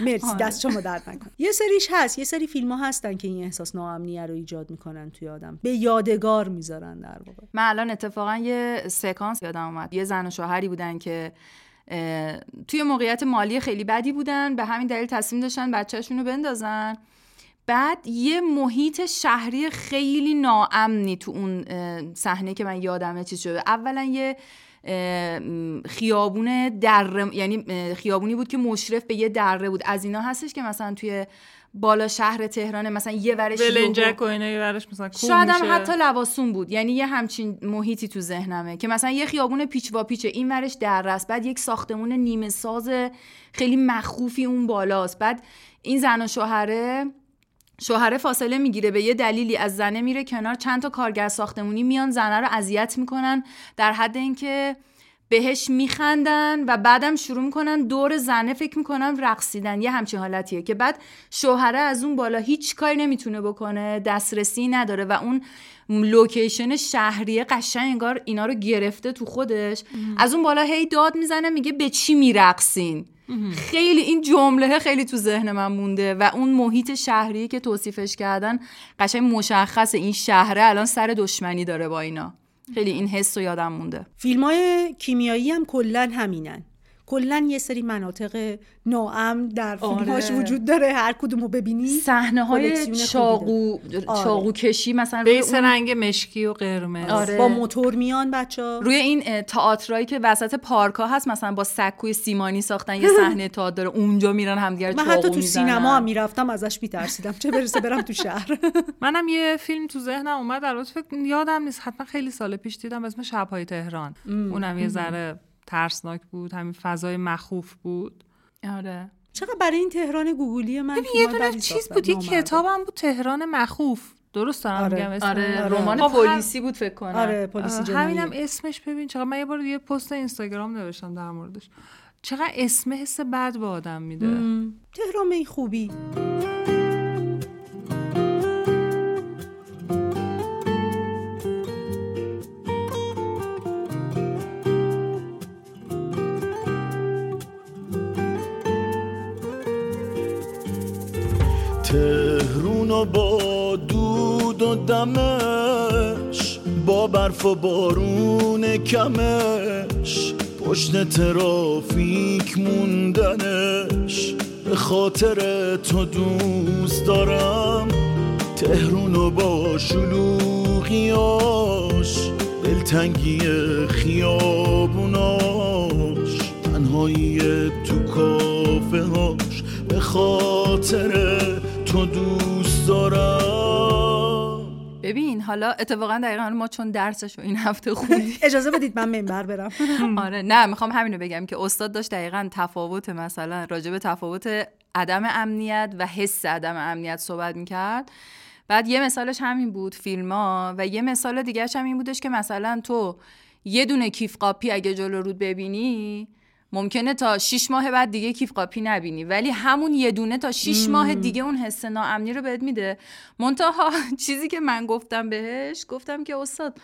مرسی آره. دست شما درد نکنه یه سریش هست یه سری فیلم ها هستن که این احساس ناامنیه رو ایجاد می‌کنن توی آدم. به یادگار می‌ذارن در واقع. من الان اتفاقا یه سکانس یادم اومد. یه زن و شوهری بودن که توی موقعیت مالی خیلی بدی بودن به همین دلیل تصمیم داشتن بچهشون رو بندازن. بعد یه محیط شهری خیلی ناامنی تو اون صحنه که من یادمه چیز شده. اولا یه خیابون دره یعنی خیابونی بود که مشرف به یه دره بود. از اینا هستش که مثلا توی بالا شهر تهران مثلا یه ورش ولنجک و اینا یه ورش مثلا شاید هم. حتی لباسون بود. یعنی یه همچین محیطی تو ذهنمه که مثلا یه خیابون پیچ و پیچه. این ورش در است. بعد یک ساختمون نیمه ساز خیلی مخوفی اون بالاست. بعد این زن و شوهره شوهره فاصله می‌گیره به یه دلیلی از زنه میره کنار. چند تا کارگر ساختمونی میان زنه رو اذیت می‌کنن در حد اینکه بهش میخندن و بعدم شروع می‌کنن دور زنه فکر می‌کنن رقصیدن. یه همچین حالتیه که بعد شوهره از اون بالا هیچ کاری نمی‌تونه بکنه دسترسی نداره و اون لوکیشن شهریه قشنگ انگار اینا رو گرفته تو خودش. از اون بالا هی داد می‌زنه میگه به چی میرقصین؟ خیلی این جمله خیلی تو ذهن من مونده و اون محیط شهری که توصیفش کردن قشنگ مشخص این شهره الان سر دشمنی داره با اینا. خیلی این حس رو یادم مونده. فیلم های کیمیایی هم کلا همینن. کلا یه سری مناطق ناامن در فیلمهاش آره. وجود داره. هر کدومو ببینی صحنه های چاقو آره. چاقو کشی مثلا به روی اون- رنگ مشکی و قرمز. آره. با موتور میان بچه روی این تئاترایی که وسط پارکا هست مثلا با سکوی سیمانی ساختن یه صحنه [LAUGHS] تئاتر داره اونجا میرن همدیگه رو من چاقو حتی تو می‌زنن. سینما هم می‌رفتم ازش میترسیدم. چه برسه برم تو شهر. [LAUGHS] منم یه فیلم تو ذهنم اومد البته فکر یادم نیست. حتما خیلی سال پیش دیدم اسم شبهای تهران. اونم یه ذره ترسناک بود همین فضای مخوف بود. آره. چقدر برای این تهران گوگلی من یه فیلم‌های دونه چیز بود یه. کتابم بود تهران مخوف. درست دارم آره. میگم اسم آره آره. رمان خب، هم- پلیسی بود فکر کنم. آره پلیسی جنایی همینم اسمش ببین چقدر من یه بار یه پست اینستاگرام نوشتم در موردش. چقدر اسم حس بد به آدم میده. تهران خوبی. و با دود و دمش با برف و بارون کمش. پشت ترافیک موندنش به خاطر تو دوست دارم. تهرونو با شلوغیاش دلتنگی خیابوناش. تنهایی تو کافه هاش به خاطر تو دوست ببین حالا اتفاقا دقیقا ما چون درسش رو این هفته خوندیم. [LAUGHS] اجازه بدید من منبر برم. [LAUGHS] آره نه می‌خوام همینو بگم که استاد داشت دقیقا تفاوت مثلا راجع به تفاوت عدم امنیت و حس عدم امنیت صحبت می‌کرد. بعد یه مثالش همین بود فیلم ها و یه مثال دیگهش هم این بودش که مثلا تو یه دونه کیف قاپی اگه جلو رود ببینی ممکنه تا 6 ماه بعد دیگه کیف قاپی نبینی. ولی همون یه دونه تا 6 ماه دیگه اون حس ناامنی رو بهت میده. منتها [LAUGHS] چیزی که من گفتم بهش گفتم که استاد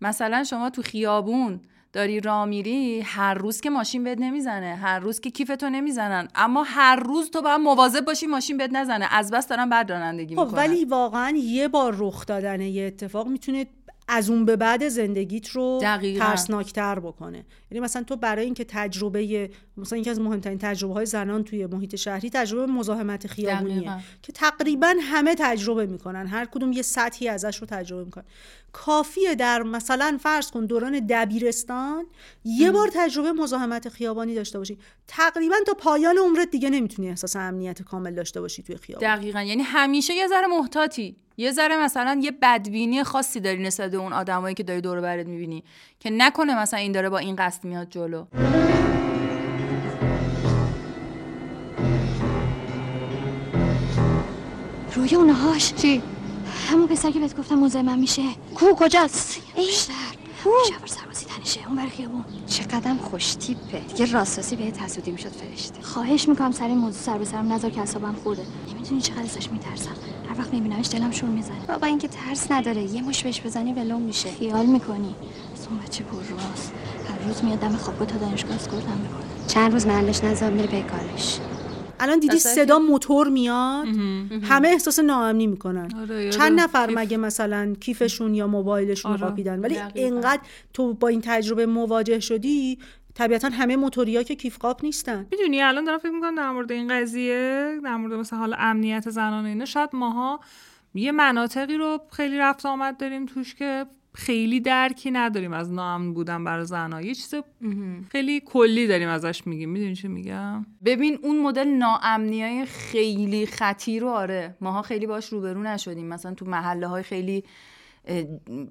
مثلا شما تو خیابون داری راه میری هر روز که ماشین بهت نمی‌زنه هر روز که کیفتو نمی‌زنن. اما هر روز تو باید مواظب باشی ماشین بهت نزنه. از بس دارن بد رانندگی خب می‌کنن. ولی واقعا یه بار رخ دادن یه اتفاق می‌تونه از اون به بعد زندگیت رو دقیقاً. ترسناکتر بکنه. یعنی مثلا تو برای اینکه تجربه مثلا یکی از مهمترین تجربه های زنان توی محیط شهری تجربه مزاحمت خیابونیه دقیقاً. که تقریبا همه تجربه می‌کنن. هر کدوم یه سطحی ازش رو تجربه می‌کنن. کافیه در مثلا فرض کن دوران دبیرستان یه بار تجربه مزاحمت خیابانی داشته باشی. تقریبا تا پایان عمرت دیگه نمی‌تونی احساس امنیت کامل داشته باشی توی خیابان دقیقا. یعنی همیشه یه ذره محتاطی. یه ذره مثلا یه بدبینی خاصی داری نسبت به اون آدمایی که داری دور و برت می‌بینی. که نکنه مثلا این داره با این قصد میاد جلو. روی اونهاش چی؟ همون پسر که بهت گفتم موزه من میشه. کو؟ کجاست؟ بیشتر. شبر سربازی تنشه اون بر خیابون. چقدر خوش تیپه. دیگه راستاسی بهت حسودی می‌شد فرشته. خواهش می‌کنم سر این موضوع سر به سرم نذار که اعصابم خورده. نمی‌دونی چقدر ازش میترسم. هر وقت میبینمش دلم شور می‌زنه. بابا اینکه ترس نداره. یه مش بهش بزنی ولوم میشه. خیال می‌کنی. اون بچه هر روز میاد دم خوابگاه تا دانشگاه اسکورتم می‌کنه چند روز محلش نذار میره کارش الان دیدی صدا موتور میاد؟ همه احساس ناامنی می‌کنن. آره، چند نفر کیف. مگه مثلا کیفشون یا موبایلشون رو آره. قاپیدن ولی دقیقاً. اینقدر تو با این تجربه مواجه شدی طبیعتا همه موتوریا که کیف قاپ نیستن. می‌دونی الان دارم فکر می‌کنم در مورد این قضیه در مورد مثلا حالا امنیت زنان و اینا شاید ماها یه مناطقی رو خیلی رفت آمد داریم توش که خیلی درکی نداریم. از ناامن بودن برای زنها. یه چیز خیلی کلی داریم ازش میگیم. می‌دونی چی میگم؟ ببین اون مدل ناامنی های خیلی خطیر رو آره. ماها خیلی باش روبرو نشدیم. مثلا تو محله های خیلی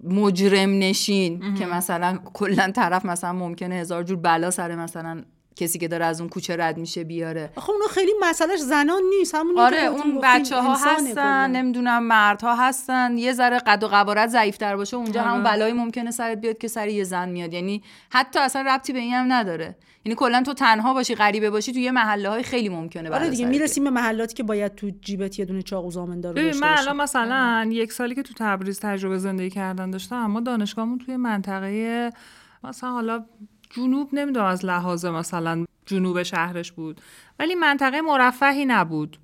مجرم نشین که مثلا کلا طرف مثلا ممکنه هزار جور بلا سر مثلا کسی که داره از اون کوچه رد میشه بیاره. آخه اونا خیلی مسئلهش زنان نیست همون آره اون بچه ها هستن نمی‌دونم مردها هستن یه ذره قد و قوارت ضعیفتر باشه اونجا آره. همون بلایی ممکنه سرت بیاد که سر یه زن میاد. یعنی حتی اصلا ربطی به این هم نداره. یعنی کلا تو تنها باشی غریبه باشی تو یه محله های خیلی ممکنه آره دیگه می‌رسیم به محلاتی که باید تو جیبت یه دونه چاقو زامندار رو ببین داشته من باشی. الان مثلا یک سالی که تو تبریز تجربه زندگی کردن داشتم اما دانشگاهمون توی منطقه مثلا حالا جنوب نمی‌دونم از لحاظ مثلا جنوب شهرش بود ولی منطقه مرفهی نبود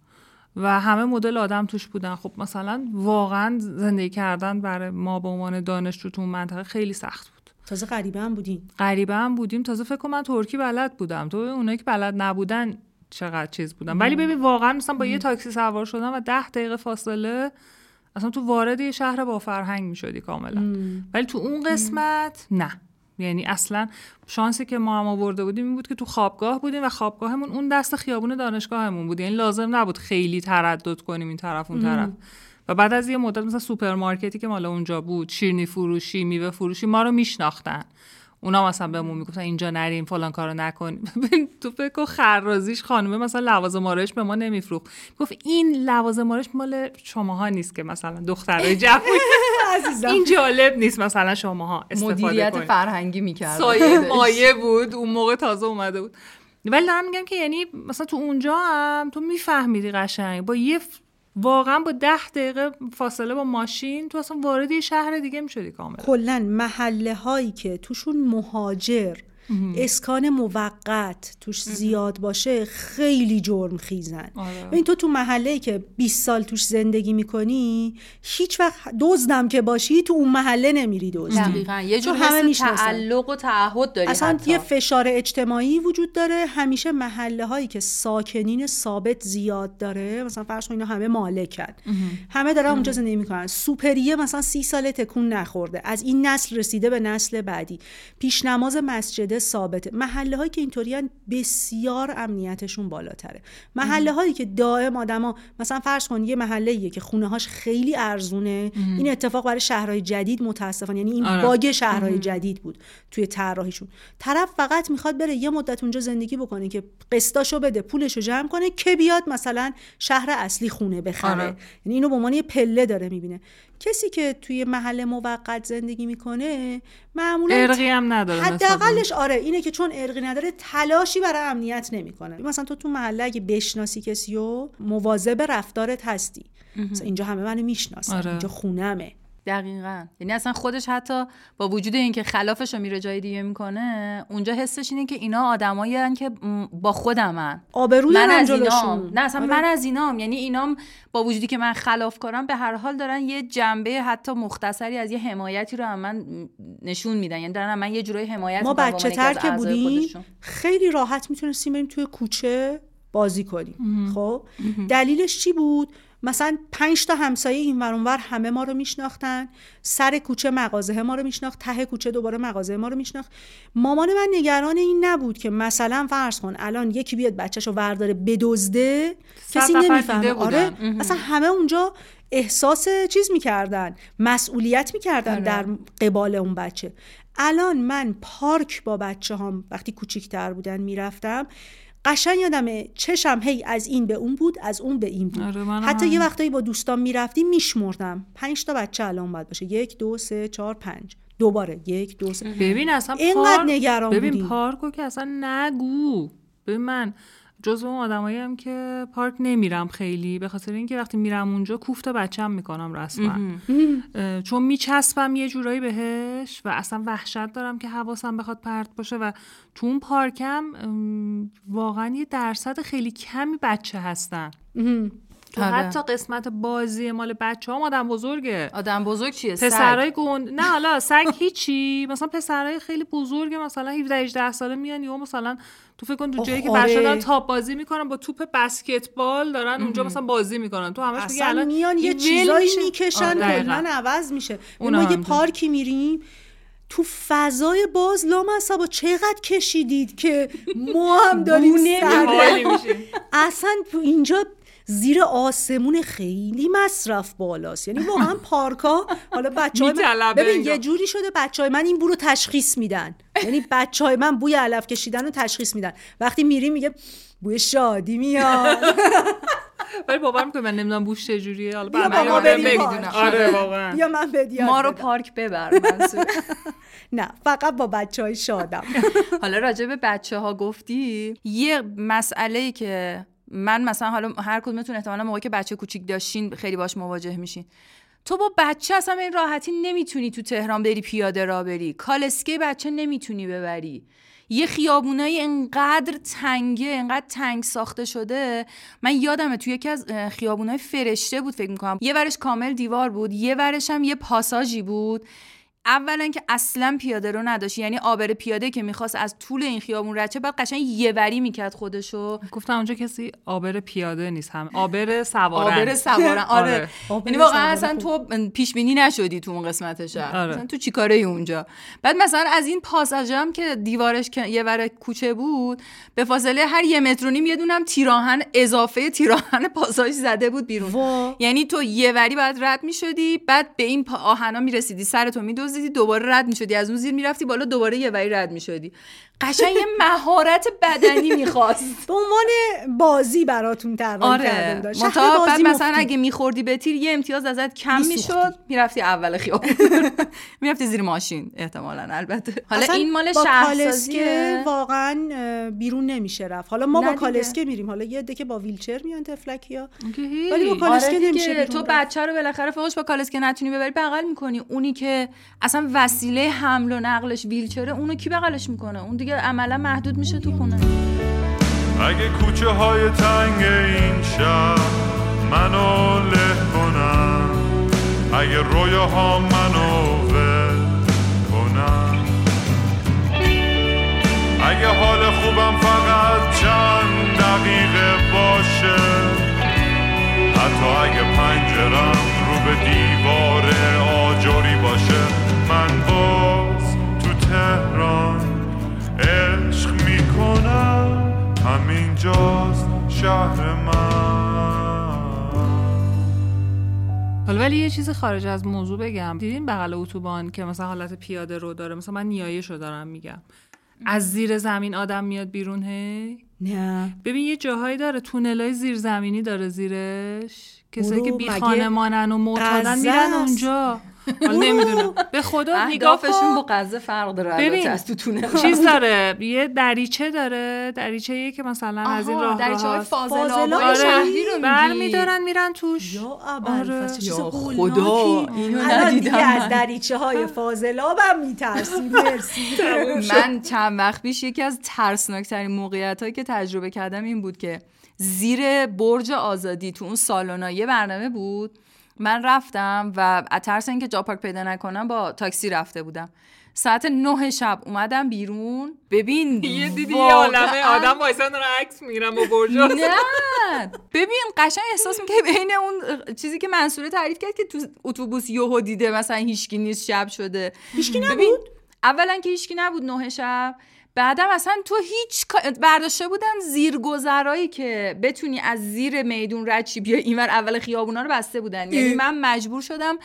و همه مدل آدم توش بودن. خب مثلا واقعا زندگی کردن برای ما به عنوان دانشجو تو اون منطقه خیلی سخت بود. تازه غریبه هم بودین غریبه هم بودیم. تازه فکر کنم من ترکی بلد بودم. تو اونایی که بلد نبودن چقدر چیز بودن. ولی ببین واقعا مثلا با یه تاکسی سوار شدن و ده دقیقه فاصله اصلا تو وارد یه شهر با فرهنگ می‌شدی کاملا. ولی تو اون قسمت نه. یعنی اصلا شانسی که ما هم آورده بودیم این بود که تو خوابگاه بودیم و خوابگاهمون اون دست خیابون دانشگاهمون بود. یعنی لازم نبود خیلی تردد کنیم این طرف اون طرف. و بعد از یه مدت مثلا سوپرمارکتی که مال اونجا بود شیرینی فروشی میوه فروشی ما رو میشناختن. اونا مثلا بهمون می‌گفتن اینجا نریم فلان کارو نکنیم [LAUGHS] ببین تو فکر کن خرازیش خانومه مثلا لوازم آرایش به ما نمیفروخت. گفت این لوازم آرایش مال شماها نیست که مثلا دخترای [LAUGHS] جوون این جالب نیست مثلا شماها استفاده مدیریت. فرهنگی می‌کرد سایه مایه بود اون موقع تازه اومده بود. ولی دارم میگم که یعنی مثلا تو اونجا هم تو میفهمیدی قشنگ. با یه واقعا با ده دقیقه فاصله با ماشین تو اصلا وارد شهر دیگه می‌شدی کاملا. کلا محله هایی که توشون مهاجر اسکان موقت توش زیاد باشه خیلی جرم خیزن. آره. ببین تو تو محله که 20 سال توش زندگی می‌کنی هیچ وقت دزدم که باشی تو اون محله نمیری دزدی دقیقا. یه جور همه. تعلق و تعهد داری اصلا حتی. یه فشار اجتماعی وجود داره. همیشه محله هایی که ساکنین ثابت زیاد داره مثلا فرض کن اینا همه مالکن. همه دارن اونجا زندگی می‌کنن. سوپریه مثلا سی ساله تکون نخورده. از این نسل رسیده به نسل بعدی. پیش نماز مسجد ثابته. محله هایی که اینطوری بسیار امنیتشون بالاتره. محله هایی که دائم آدما مثلا فرض کن یه محله که خونه هاش خیلی ارزونه. این اتفاق برای شهرهای جدید متاسفانه یعنی این آره. باگ شهرهای جدید بود توی طراحیشون. طرف فقط می‌خواد بره یه مدت اونجا زندگی بکنه که قسطاشو بده پولشو جمع کنه که بیاد مثلا شهر اصلی خونه بخره. آره. یعنی اینو به عنوان یه پله داره می‌بینه. کسی که توی محل موقت زندگی می‌کنه معمولا ارقی هم نداره حداقلش آره اینه که چون ارقی نداره تلاشی برای امنیت نمی‌کنه. مثلا تو تو محله اگه بشناسی کسی و مواظب رفتارت هستی مثلا اینجا همه منو می‌شناسن آره. اینجا خونمه. دقیقا. یعنی اصلا خودش حتی با وجود اینکه خلافش رو میره جای دیگه می‌کنه اونجا حسش اینه که اینا آدمایی که با خودمن آبرو من دارن از. اینام. نه اصلا آره. من از اینام. یعنی اینام با وجودی که من خلاف کنم به هر حال دارن یه جنبه حتی مختصری از یه حمایتی رو هم من نشون میدن. یعنی دارن من یه جورای حمایت ما بچه تر که بودیم. خیلی راحت می‌تونستیم بریم توی کوچه بازی کنیم. خب؟ دلیلش چی بود؟ مثلا پنج تا همسایه این ور اونور همه ما رو میشناختن سر کوچه مغازه ما رو میشناخت ته کوچه دوباره مغازه ما رو میشناخت. مامان من نگران این نبود که مثلا فرض کن الان یکی بیاد بچه‌شو ورداره بدزده کسی نمی‌فهمه. آره. اصلا همه اونجا احساس چیز می‌کردن مسئولیت می‌کردن در قبال اون بچه. الان من پارک با بچه هم وقتی کوچیکتر بودن می‌رفتم قشنگ یادمه چشم هی از این به اون بود از اون به این بود. آره، حتی همین. یه وقتایی با دوستان می‌رفتیم میشمردم. پنج تا بچه الان باید باشه. یک دو سه چهار پنج. دوباره. یک دو سه. ببین اصلا اینقدر پارک نگران ببین بودیم. پارکو که اصلا نگو. ببین من. جزو اون آدمایی هم که پارک نمیرم خیلی به خاطر اینکه وقتی میرم اونجا کوفت بچم می‌کنم رسما. چون میچسبم یه جورایی بهش و اصلا وحشت دارم که حواسم بخواد پرت باشه و تو اون پارکم واقعا یه درصد خیلی کمی بچه هستن. تو آره. حتی قسمت بازی مال بچه هم آدم بزرگه آدم بزرگ چیه. پسرای گند نه حالا سگ هیچی مثلا پسرای خیلی بزرگ مثلا 17 18 ساله میان یا مثلا تو فکر کن تو جایی که آره. بچه‌ها دارن تاپ بازی می‌کنن با توپ بسکتبال دارن اونجا مثلا بازی می‌کنن تو همش اصلا الان میان یه چیزایی. می‌کشن آره،. کلا عوض میشه ما یه. پارکی میریم تو فضای باز لامصبا چقدر کشیدید که ما هم داریم. اصلا تو اینجا زیر آسمون خیلی مصرف بالاست. یعنی واقعا [LAUGHS] پارکا حالا بچه های من ببین. یه جوری شده بچه های من این بو رو تشخیص میدن. یعنی بچه های من بوی علف کشیدن رو تشخیص میدن. وقتی میریم میگه بوی شادی میاد. [LAUGHS] ولی باور می‌کنی من نمی‌دونم بوش چجوریه حالا بیا بعدا با ما یادم بریم. آره واقعا یا من به ما رو پارک ببر منصور. [LAUGHS] نه فقط با بچه های شادم. حالا راجع به بچه ها گفتی یه مسئله ای که من مثلا حالا هر کدومتون احتمالا موقعی که بچه کوچیک داشتین خیلی باش مواجه میشین. تو با بچه اصلا این راحتی نمی‌تونی تو تهران بری پیاده را بری. کالسکه بچه نمی‌تونی ببری. یه خیابونایی انقدر تنگه انقدر تنگ ساخته شده. من یادمه توی یکی از خیابونای فرشته بود فکر می‌کنم. یه ورش کامل دیوار بود یه ورش هم یه پاساژی بود. اولا که اصلا پیاده رو نداشت. یعنی آبر پیاده که می‌خواست از طول این خیابون رد شه بعد قشنگ یه وری می‌کرد خودشو. گفتم اونجا کسی آبر پیاده نیست هم آبر سوارن. آبر [LAUGHS] سوارن آره. آبر یعنی واقعا اصلا تو پیش بینی نشدی تو اون قسمت شهر. آره. مثلا تو چیکاره ای اونجا؟ بعد مثلا از این پاساژ هم که دیوارش که یه ور کوچه بود به فاصله هر یه متر و نیم یه دونم تیراهن اضافه تیراهن پاساژ زده بود بیرون. وا. یعنی تو یه وری بعد رد می‌شدی بعد به این آهنا می‌رسیدی سرتو میدوزیدی دوباره رد می‌شدی. از اون زیر می‌رفتی بالا دوباره یه وری رد می‌شدی. قشنگ یه مهارت بدنی می‌خواست. به عنوان بازی براتون کرده آره. منتها بعد مثلا مفتی. اگه میخوردی به تیر یه امتیاز ازت کم. می‌شد می‌رفتی اول خیابون. [LAUGHS] می‌رفتی زیر ماشین احتمالا البته. حالا این مال شهرسازیه واقعا بیرون نمیشه رفت. حالا ما با. کالسکه میریم. حالا یه عده که با ویلچر میان تفلکیا. ولی با. کالسکه آره نمیشه تو. بچه رو بالاخره فوقش با کالسکه نتونی ببری بغل می‌کنی. اونی که اصلا وسیله حمل و نقلش ویلچره اونو کی بغلش می‌کنه؟ اون دیگه عملا محدود میشه تو خونه. اگه کوچه های تنگ این شهر منو له کنن اگه رویاها منو ول کنن. اگه حال خوبم فقط چند دقیقه باشه حتی اگه پنجرم رو به دیوار آجری باشه من باز تو تهران عشق می‌کنم. همینجاست شهر من. حالا ولی یه چیز خارج از موضوع بگم. دیدین بغل اتوبان که مثلا حالت پیاده رو داره؟ مثلا من نیایشو دارم میگم. از زیر زمین آدم میاد بیرون هی؟ نه. ببین یه جاهایی داره تونلای زیرزمینی داره زیرش. کسایی که بی خانمانن و معتادن میرن؟ اونجا. نمی‌دونم. به خدا نگاه اهدافشون با غزه فرق داره ببین، البته از تو تونه چیز داره. یه دریچه داره. دریچه که مثلا از این راه دریچه‌های راهاست. فاضلاب. فاضلاب های آره. شهری رو برمیدارن میرن توش. یا آره. خدا، اینو ندیدم از. دریچه های فاضلابم میترسی. مرسی. [LAUGHS] من چند وقت پیش یکی از ترسناکترین موقعیت هایی که تجربه کردم این بود که زیر برج آزادی تو اون سالونا یه برنامه بود من رفتم و از ترس اینکه جا پارک پیدا نکنم با تاکسی رفته بودم. ساعت نه شب اومدم بیرون. ببین [LAUGHS] یه دیدی یه عالمه. آدم وایسان دارن عکس می‌گیرن با برج نه. ببین قشنگ احساس می‌کنه بین اون چیزی که منصوره تعریف کرد که تو اتوبوس یهو دیده مثلا هیچکی نیست شب شده. هیچکی نبود؟ اولا که هیچکی نبود نه شب. بعدم اصلا تو هیچ برداشته بودن زیرگذرایی که بتونی از زیر میدون رد چی بیا اینور اول خیابونا رو بسته بودن. یعنی من مجبور شدم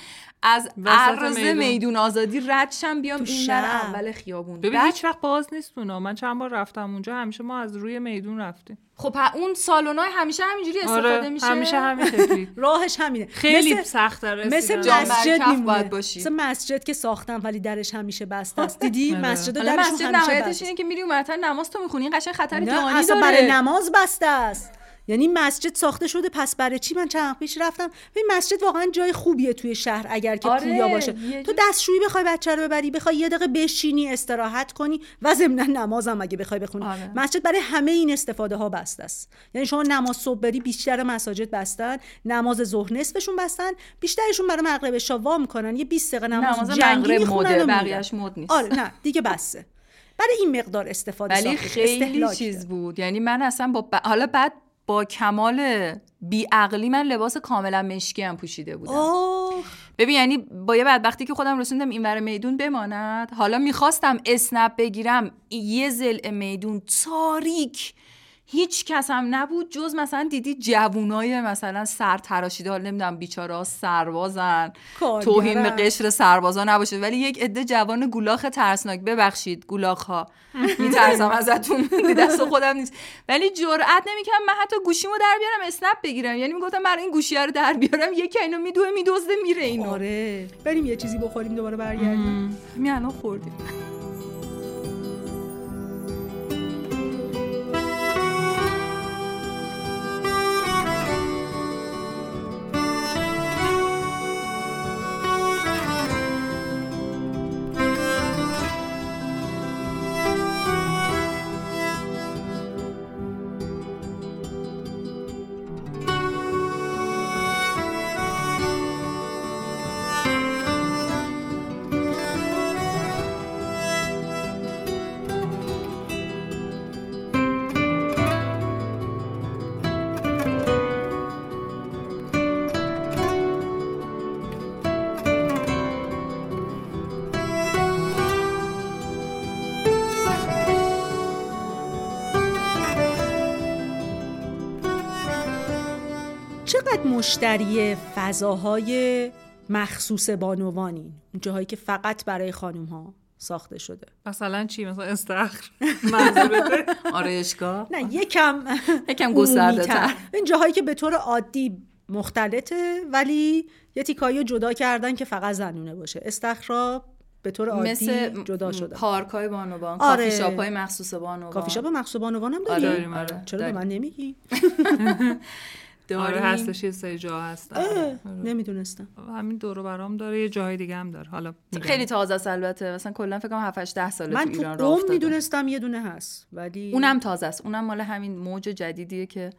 از عرض میدون. میدون. آزادی رد شم بیام اینور شب. اول خیابون. ببین هیچ وقت باز نیست اونا. من چند بار رفتم اونجا همیشه ما از روی میدون رفتیم. خب اون سالونای همیشه همینجوری استفاده آره میشه. همیشه همین شکلی. [LAUGHS] راهش همینه. خیلی مثل- سخت داره مثل مسجد باید باشی. مثل مسجد که ساختن ولی درش همیشه بسته است. [LAUGHS] دیدی؟ آره. مسجد درش مسجد همیشه نهایتش اینه که میری اونورتر نماز تو می‌خونی این قشنگ خطر جهانی اصلا داره. برای نماز بسته است. یعنی مسجد ساخته شده پس برای چی من چند پیش رفتم این مسجد واقعا جای خوبیه توی شهر اگر که آره، پویا باشه تو دستشویی بخوای بچه رو ببری بخوای یه دقیقه بشینی استراحت کنی و ضمن نمازم اگه بخوای بخونی آره. مسجد برای همه این استفاده ها بسته است یعنی شما نماز صبح بری بیشتر مساجد بستن نماز ظهر نصفشون بستن بیشترشون برای مغرب شا وا می‌کنن یه 20 دقیقه نماز, نماز جنگی میرن. بقیهش مد نیست آره نه دیگه بسه برای این مقدار استفاده ولی. خیلی چیز. بود یعنی من اصلا با ب... حالا بعد با کمال بیعقلی من لباس کاملا مشکی هم پوشیده بودم. آه ببین یعنی با یه بدبختی که خودم رسوندم این ور میدون بماند. حالا می‌خواستم اسنپ بگیرم یه زل میدون تاریک هیچ کس هم نبود جز مثلا دیدی جوونای مثلا سر تراشیده حالا نمی‌دونم بیچاره ها سربازن. توهین به قشر سربازا نباشه. ولی یک عده جوان گولاخ ترسناک. ببخشید گولاخ ها [LAUGHS] میترسم ازتون. [LAUGHS] دست خودم نیست. ولی جرئت نمی‌کنم من حتی گوشیمو در بیارم اسنپ بگیرم. یعنی می‌گفتم برای این گوشی رو در بیارم. یکی اینو میدوه میدزده میره اینو. آره. بریم یه چیزی بخوریم دوباره برگردیم. همین الان خوردیم. مشتری فضاهای مخصوص بانوانین اون جاهایی که فقط برای خانوم ها ساخته شده مثلا چی مثلا استخر [LAUGHS] آرایشگاه نه یکم یکم گسترده‌تر. عمومی‌تر. این جاهایی که به طور عادی مختلطه ولی یه تیکایی رو جدا کردن که فقط زنونه باشه استخرا به طور عادی مثل جدا شده پارک های بانوان آره. کافی شاپ های مخصوص بانوان کافی شاپ مخصوص بانوان هم داری آره، داریم، آره. چرا به. من نمیگی [LAUGHS] آره داریم. هستش یه سری جا هست اه، نمی‌دونستم. همین دور و برام داره یه جای دیگه هم داره. حالا میگم. خیلی تازه است البته. مثلا کلا فکر کنم 7 8 10 ساله من تو ایران راه افتاده می‌دونستم یه دونه هست ولی اونم تازه است. اونم مال همین موج جدیدیه که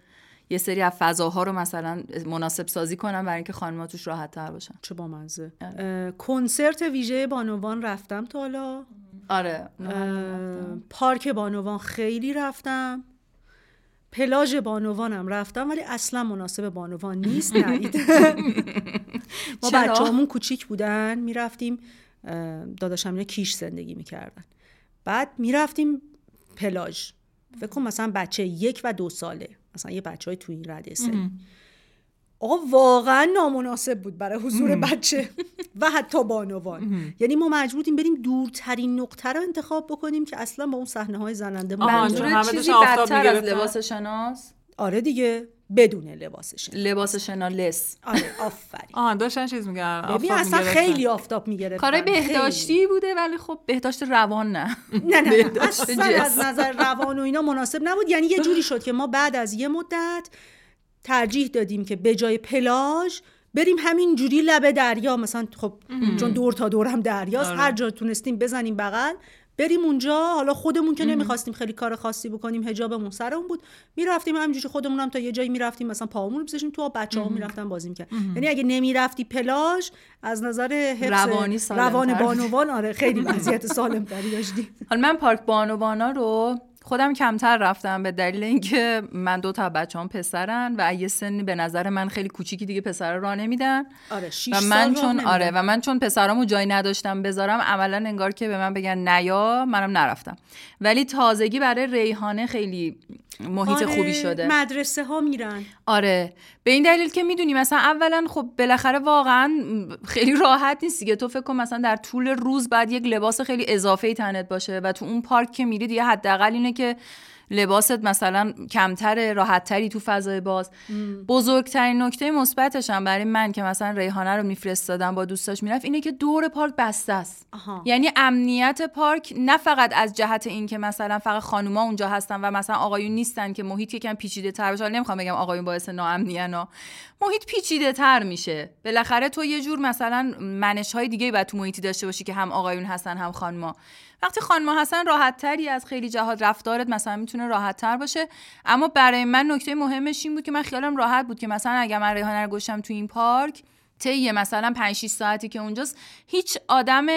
یه سری از فضاها رو مثلا مناسب سازی کنن برای اینکه خانم‌ها توش راحت تر باشن. چه بامزه اه، کنسرت ویژه بانوان رفتم تا حالا. آره پارک بانوان خیلی رفتم. پلاژ بانوانم رفتم ولی اصلا مناسب بانوان نیست نرید [LAUGHS] ما چرا؟ بچه همون کوچیک بودن می‌رفتیم داداشم اینا کیش زندگی می‌کردن. بعد می‌رفتیم پلاژ. فکر کن مثلا بچه یک و دو ساله. مثلا یه بچه های توی این رده سنی آقا واقعا نامناسب بود برای حضور بچه و حتی بانوان. یعنی ما مجبوریم بریم دورترین نقطه رو انتخاب بکنیم که اصلا با اون صحنه های زننده منظور چیزی بدتر از. لباس شناس؟ آره دیگه بدون لباسش لباس شنالس آره آفرین. آها داشتن چیز میگن ببین اصلا خیلی آفتاب می‌گرفت کارای بهداشتی بوده ولی خب بهداشت روان نه. نه نه, اصلا از. نظر روان و اینا مناسب نبود. یعنی یه جوری شد که ما بعد از یه مدت ترجیح دادیم که به جای پلاژ بریم همین جوری لب دریا. مثلا خب چون دور تا دور هم دریاست هر جا تونستیم بزنیم بغل بریم اونجا. حالا خودمون که نمی‌خواستیم خیلی کار خاصی بکنیم حجابمون سرمون بود. می‌رفتیم همینجوری خودمون هم تا یه جایی می‌رفتیم مثلا پاهمون رو تو بچه ها می‌رفتن بازی می‌کرد یعنی اگه نمی‌رفتی پلاژ از نظر حفظ روانی سالم‌تر. روان بانوان آره خیلی وضعیت سالم تری داشتیم [LAUGHS] حالا من پارک بانوانا رو خودم کمتر رفتم به دلیل اینکه من دو تا بچه‌ام پسرن و یه سنی به نظر من خیلی کوچیکی دیگه پسر راه نمیدن آره و من چون. آره و من چون پسرامو جایی نداشتم بذارم عملا انگار که به من بگن نیا منم نرفتم ولی تازگی برای ریحانه خیلی محیط آره، خوبی شده. مدرسه ها میرن. آره. به این دلیل که می‌دونی مثلا اولا خب بالاخره واقعا خیلی راحت نیست دیگه. تو فکر کن مثلا در طول روز بعد یک لباس خیلی اضافه ای تنت باشه و تو اون پارک که میری دیگه حداقل اینه که لباست مثلا کمتر راحتتری تو فضای باز. بزرگترین نکته مثبتش هم برای من که مثلا ریحانه رو میفرستادم با دوستاش می‌رفت اینه که دور پارک بسته است. آها. یعنی امنیت پارک نه فقط از جهت این که مثلا فقط خانوما اونجا هستن و مثلا آقایون نیستن که محیط یکم پیچیده تر بشه نمی‌خوام بگم آقایون باعث ناامنیان ها محیط پیچیده تر میشه. بالاخره تو یه جور مثلا منش های دیگه باید تو محیطی داشته باشی که هم آقایون هستن هم خانما وقتی خانما هستن راحت تری از خیلی جهات رفتارت مثلا می‌تونه راحت تر باشه اما برای من نکته مهمش این بود که من خیالم راحت بود که مثلا اگر من ریحانه رو گشتم تو این پارک طی مثلا 5 6 ساعتی که اونجاست هیچ آدم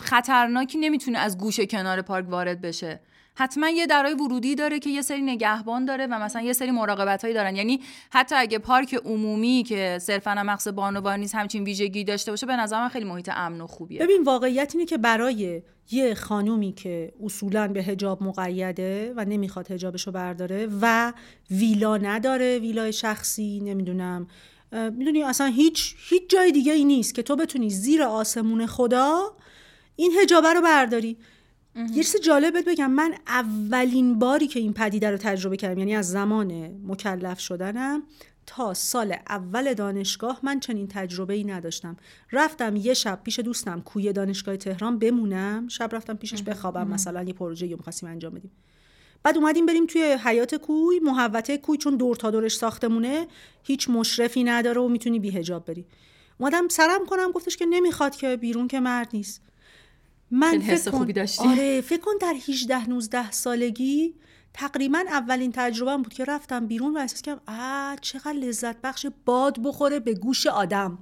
خطرناکی نمی‌تونه از گوشه کنار پارک وارد بشه. حتما یه درای ورودی داره که یه سری نگهبان داره و مثلا یه سری مراقبت هایی دارن. یعنی حتی اگه پارک عمومی که صرفا مقصد بانوان نیست همچین ویژگی داشته باشه به نظر من خیلی محیط امن و خوبیه. ببین واقعیت اینه که برای یه خانومی که اصولا به هجاب مقیده و نمی‌خواد هجابشو برداره و ویلا نداره ویلای شخصی نمی‌دونم می‌دونی اصلا هیچ هیچ جای دیگه ای نیست که تو بتونی زیر آسمون خدا این هجابه رو برداری. یه چیز جالبت بگم. من اولین باری که این پدیده رو تجربه کردم یعنی از زمان مکلف شدنم تا سال اول دانشگاه من چنین تجربه ای نداشتم. رفتم یه شب پیش دوستم کوی دانشگاه تهران بمونم. شب رفتم پیشش بخوابم. مثلا یه پروژه رو می‌خواستیم انجام بدیم. بعد اومدیم بریم توی حیات کوی. محوطه کوی چون دور تا دورش ساختمونه هیچ مشرفی نداره و می‌تونی بی هجاب بری. اومدم سرم کنم گفتش که نمی‌خواد که بیرون که مرد نیست. من حس خوبی داشتی. آره فکر کن در 18 19 سالگی تقریبا اولین تجربه بود که رفتم بیرون و احساس کردم آ چقدر لذت بخش باد بخوره به گوش آدم.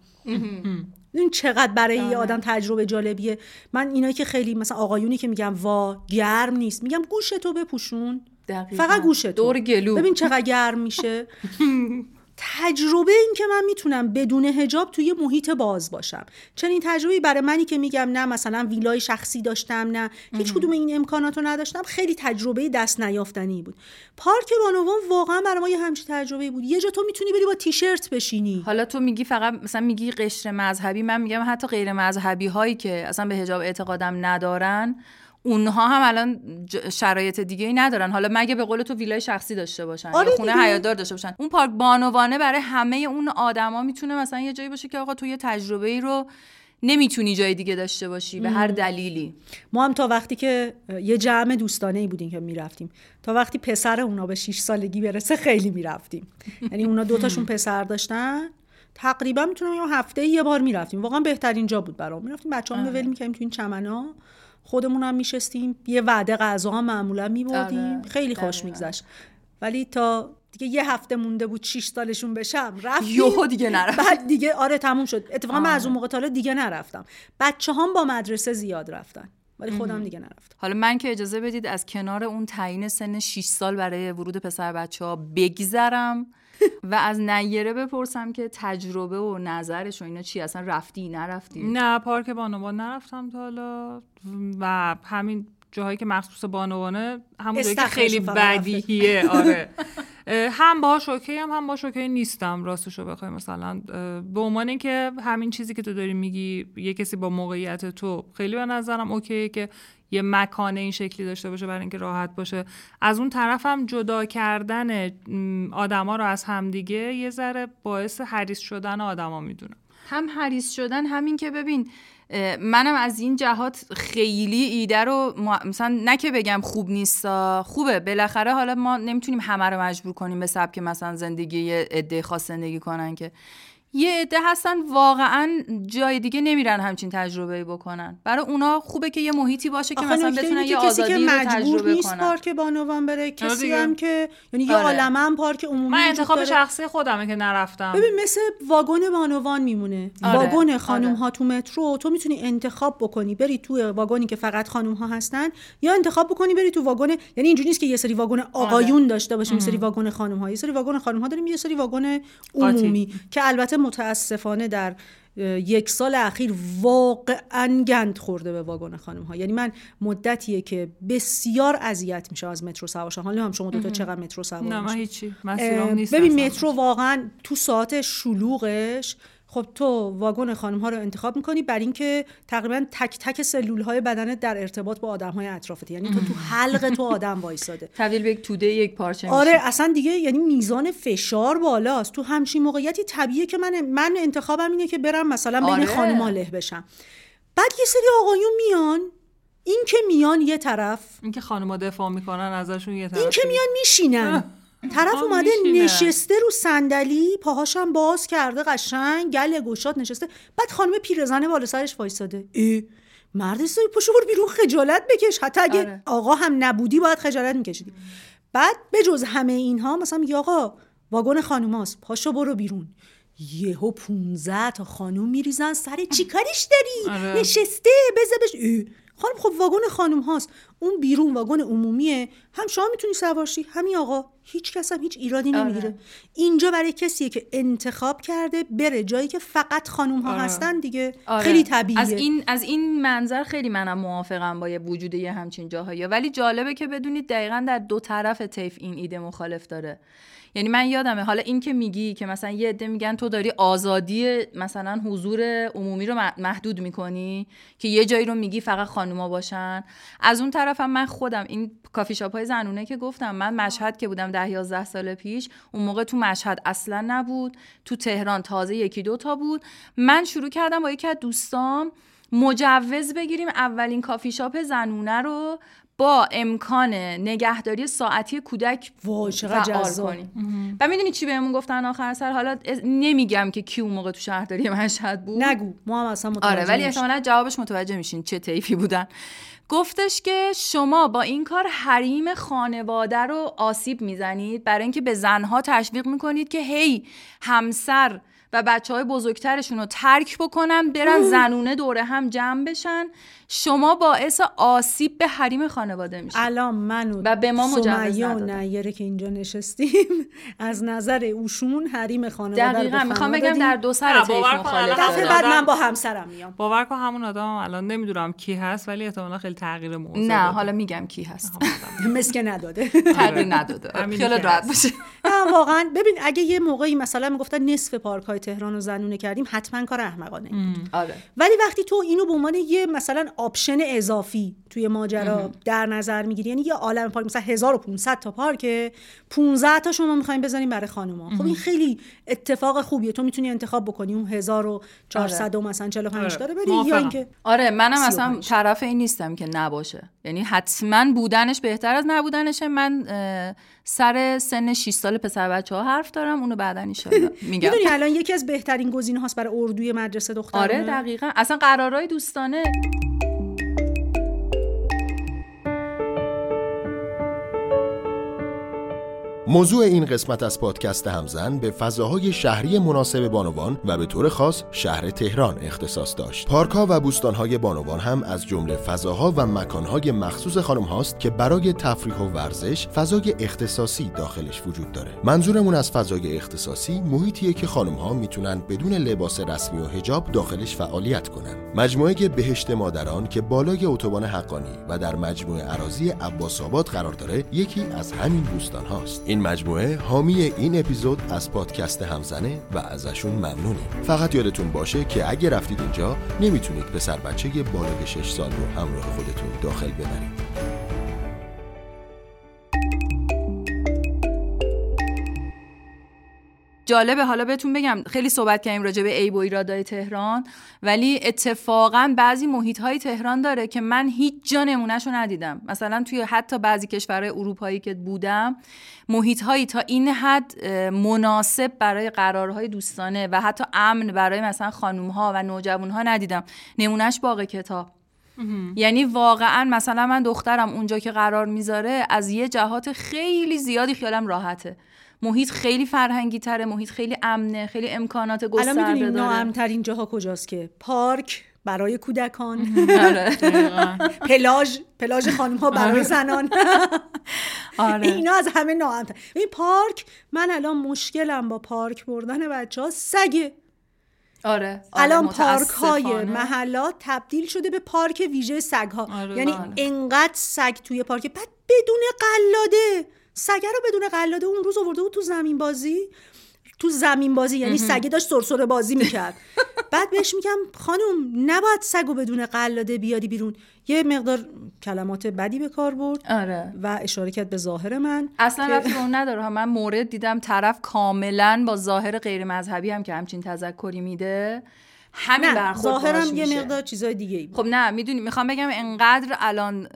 این چقدر برای. یه آدم تجربه جالبیه. من اینایی که خیلی مثلا آقایونی که میگم وا گرم نیست میگم گوش تو بپوشون. دقیقاً. فقط گوش تو دور گلو. ببین چقدر گرم میشه. [LAUGHS] تجربه این که من می‌تونم بدون هجاب توی محیط باز باشم. چنین تجربه برای منی که میگم نه مثلا ویلای شخصی داشتم نه. هیچ کدوم این امکانات رو نداشتم. خیلی تجربه دست نیافتنی بود. پارک بانوان واقعا برای ما یه همچین تجربه بود. یه جا تو می‌تونی بری با تیشرت بشینی. حالا تو میگی فقط مثلا میگی قشر مذهبی من میگم حتی غیر مذهبی هایی که اصلا به حجاب اعتقادم ندارن اونها هم الان شرایط دیگه ای ندارن. حالا مگه به قول تو ویلای شخصی داشته باشن آره یا خونه دیگه. حیاتدار داشته باشن؟ اون پارک بانوانه برای همه اون آدما می‌تونه مثلا یه جایی باشه که آقا تو یه تجربه ای رو نمی‌تونی جای دیگه داشته باشی به هر دلیلی. ما هم تا وقتی که یه جمع دوستانه ای بودیم که می‌رفتیم. تا وقتی پسر اونا به 6 سالگی برسه خیلی می‌رفتیم. [LAUGHS] یعنی اونا دوتاشون پسر داشتن. تقریبا می‌تونم یه هفته یه بار می‌رفتیم. واقعا بهترین جا بود برام. می‌رفتیم بچه‌ها ول می‌کردیم تو این چمنا خودمون هم میشستیم. یه وعده غذا هم معمولا میبردیم. آره، خیلی خوش. میگذشت. ولی تا دیگه یه هفته مونده بود 6 سالشون بشم رفتیم. یهو دیگه نرفت بعد دیگه آره تموم شد. اتفاقا من از اون موقع تا دیگه نرفتم. بچه هم با مدرسه زیاد رفتن ولی خودم دیگه نرفتم. حالا من که اجازه بدید از کنار اون تعیین سن 6 سال برای ورود پسر بچه ها بگذرم. [LAUGHS] و از نیره بپرسم که تجربه و نظرش و اینا چی؟ اصلا رفتی نرفتی؟ نه پارک بانوان نرفتم تا حالا. و همین جاهایی که مخصوص بانوانه همون جایی که خیلی. بدیهیه آره. هم باهاش اوکی هم هم باهاش اوکی نیستم راستشو بخوای مثلا به عنوان اینکه همین چیزی که تو داری میگی یه کسی با موقعیت تو خیلی به نظرم اوکیه که یه مکانه این شکلی داشته باشه برای اینکه راحت باشه. از اون طرف هم جدا کردن آدما رو از همدیگه یه ذره باعث حریص شدن آدما می‌دونم. هم حریص شدن همین که ببین منم از این جهات خیلی ایده رو مثلا نه که بگم خوب نیستا خوبه. بالاخره حالا ما نمی‌تونیم همه رو مجبور کنیم به سبک مثلا زندگی عده خاص زندگی کنن که یه عده هستن واقعا جای دیگه نمیرن همچین تجربه بکنن. برای اونا خوبه که یه محیطی باشه که مثلا بتونن یه که کسی که آزادی رو مجبور تجربه نیست کنن. پارک بانوان بره کسی. هم که یعنی یه آره. عالمه هم پارک عمومی من انتخاب. شخصی خودمه که نرفتم. ببین مثل واگن بانوان میمونه. آره، واگن خانم آره. ها تو مترو تو می‌تونی انتخاب بکنی. بری تو واگنی که فقط خانم ها هستن یا انتخاب بکنی بری تو واگن یعنی اینجوری نیست که یه سری واگن آقایون داشته باشیم یه سری واگن خانم ها یه سری واگن خانم ها داریم یه سری واگن عمومی که البته متاسفانه در یک سال اخیر واقعا گند خورده به واگن خانم ها یعنی من مدتیه که بسیار اذیت میشه از مترو سوار شدم حالا هم شما دو تا چقدر مترو سوار نه من میشید؟ هیچی نیست ببین. مترو واقعا تو ساعت شلوغش خب تو واگن خانم ها رو انتخاب می‌کنی بر اینکه تقریبا تک تک سلول های بدنت در ارتباط با آدم های اطرافت یعنی تو تو حلق تو [LAUGHS] آدم وایساده. تبدیل به یک توده یک پارچه آره. اصلا دیگه یعنی میزان فشار بالاست. تو همچین موقعیتی طبیعیه که من من انتخابم اینه که برم مثلا بین آره. خانوما له بشم. بعد یه سری آقایون میان. این که میان یه طرف. اینکه خانم‌ها دفاع می‌کنن ازشون یه طرف این که میان میشینن. [LAUGHS] طرف اومده. نشسته رو صندلی پاهاشم باز کرده قشنگ گل گشاد نشسته بعد خانم پیرزنه بالا سرش وایساده ای مرد سایی پشو برو بیرون خجالت بکش حتی اگه آره. آقا هم نبودی باید خجالت میکشیدی بعد به جز همه اینها مثلا میگه آقا واگن خانوماست پاشو برو بیرون یهو 15 تا خانوم میریزن سر چی [LAUGHS] کارش داری آره. نشسته بذار بش اه. خانم خب واگن خانم هاست. اون بیرون واگن عمومیه. هم شما می‌تونی سوارشی همین آقا. هیچ کس هم هیچ ایرادی آره. نمی‌گیره. اینجا برای کسیه که انتخاب کرده بره جایی که فقط خانم ها آره. هستن دیگه. آره. خیلی طبیعیه. از این از این منظر خیلی منم موافقم با یه وجود یه همچین جاهایی. ولی جالبه که بدونید دقیقا در دو طرف طیف این ایده مخالف داره. یعنی من یادمه حالا این که میگی که مثلا یه عده میگن تو داری آزادی مثلا حضور عمومی رو محدود می‌کنی که یه جایی رو میگی فقط خانوما باشن. از اون طرفم من خودم این کافی شاپ های زنونه که گفتم من مشهد که بودم ده 11 سال پیش اون موقع تو مشهد اصلا نبود تو تهران تازه یکی دو تا بود. من شروع کردم با یکی از دوستام مجوز بگیریم اولین کافی شاپ زنونه رو با امکان نگهداری ساعتی کودک وای چقدر فعال کنیم و می‌دونی چی بهمون گفتن آخر سر؟ حالا نمیگم که کی اون موقع تو شهرداری مشهد بود. نگو. ما هم اصلا متوجه آره ولی. احتمالا جوابش متوجه میشین چه طیفی بودن. گفتش که شما با این کار حریم خانواده رو آسیب می‌زنید برای اینکه به زنها تشویق می‌کنید که هی همسر و بچه های بزرگترشون رو ترک بکنن برن زنونه دوره هم جمع بشن. شما باعث آسیب به حریم خانواده میشید الان من و, و به ما مجوز. نیره که اینجا نشستیم [LAUGHS] از نظر اوشون حریم خانواده دقیقا می‌خوام بگم. در دو سر دفعه. بعد من با همسرم میام باور کن همون آدم الان نمی‌دونم کی هست ولی احتمالا خیلی تغییر موضوع نه. حالا میگم کی هست مثل [LAUGHS] که نداده تغییر نداده همینی خیالت که راحت. باشه واقعا ببین اگه یه موقعی مثلا می‌گفتن نصف پارک های تهران رو زنونه کردیم حتما کار احمقانه بود. آره ولی وقتی تو اینو به عنوان یه مثلا آپشن اضافی توی ماجرا در نظر می‌گیری یعنی یه عالم پارک مثلا 1500 تا پارکه 15 تا شما می‌خوایم بذاریم برای خانوما خب این خیلی اتفاق خوبیه تو می‌تونی انتخاب بکنی اون 1400 و مثلا 45 آره. داره بری یا. اینکه آره منم اصلا 35. طرف این نیستم که نباشه یعنی حتما بودنش بهتر از نبودنشه. من سر سن 6 سال پسر بچه ها حرف دارم اونو بعدا ایشالله [LAUGHS] میگم. می‌دونی الان یکی از بهترین گزینه هاست برای اردوی مدرسه دخترانه؟ آره دقیقا. اصلا قرارهای دوستانه. موضوع این قسمت از پادکست همزن به فضاهای شهری مناسب بانوان و به طور خاص شهر تهران اختصاص داشت. پارکها و بوستانهای بانوان هم از جمله فضاها و مکانهای مخصوص خانم هاست که برای تفریح و ورزش فضای اختصاصی داخلش وجود داره. منظورمون از فضای اختصاصی محیطیه که خانم ها می‌تونن بدون لباس رسمی و حجاب داخلش فعالیت کنن. مجموعه بهشت مادران که بالای اتوبان حقانی و در مجموعه عراضی عباس آباد قرار داره یکی از همین بوستان هاست. این مجموعه حامی این اپیزود از پادکست همزنه و ازشون ممنونیم. فقط یادتون باشه که اگه رفتید اینجا نمی‌تونید پسر بچه بالای 6 سال رو همراه خودتون داخل ببرید. جالبه. حالا بهتون بگم خیلی صحبت کردیم راجع به عیب و ایرادای تهران ولی اتفاقا بعضی محیط های تهران داره که من هیچ جا نمونهشو ندیدم. مثلا توی حتی بعضی کشورهای اروپایی که بودم محیط هایی تا این حد مناسب برای قرارهای دوستانه و حتی امن برای مثلا خانوم ها و نوجوان ها ندیدم. نمونهش باغ کتاب. یعنی واقعا مثلا من دخترم اونجا که قرار می‌ذاره از یه جهات خیلی زیادی خیالم راحته. محیط خیلی فرهنگی تره محیط خیلی امنه خیلی امکانات الان گسترده می‌دونیم داره ناامترین جاها کجاست که پارک برای کودکان [LAUGHS] آره. [LAUGHS] پلاژ پلاژ خانم ها برای زنان [LAUGHS] آره. اینا از همه ناامتر این پارک من الان مشکلم با پارک بردن بچه ها سگه آره. آره. الان پارک های. محلات تبدیل شده به پارک ویژه سگ ها آره. یعنی بله. انقدر سگ توی پارک بعد بدون قلاده سگه رو بدون قلاده اون روز آورده بود تو زمین بازی تو زمین بازی یعنی سگه داشت سرسره بازی می‌کرد. بعد بهش میگم خانم نباید سگو بدون قلاده بیاری بیرون. یه مقدار کلمات بدی به کار برد آره. و اشاره کرد به ظاهر من اصلا رفتی به اون نداره. من مورد دیدم طرف کاملا با ظاهر غیر مذهبی هم که همچین تذکری میده. همین نه برخورد ظاهرم یه میشه. مقدار چیزای دیگه ای خب نه می‌دونی می‌خوام بگم انقدر الان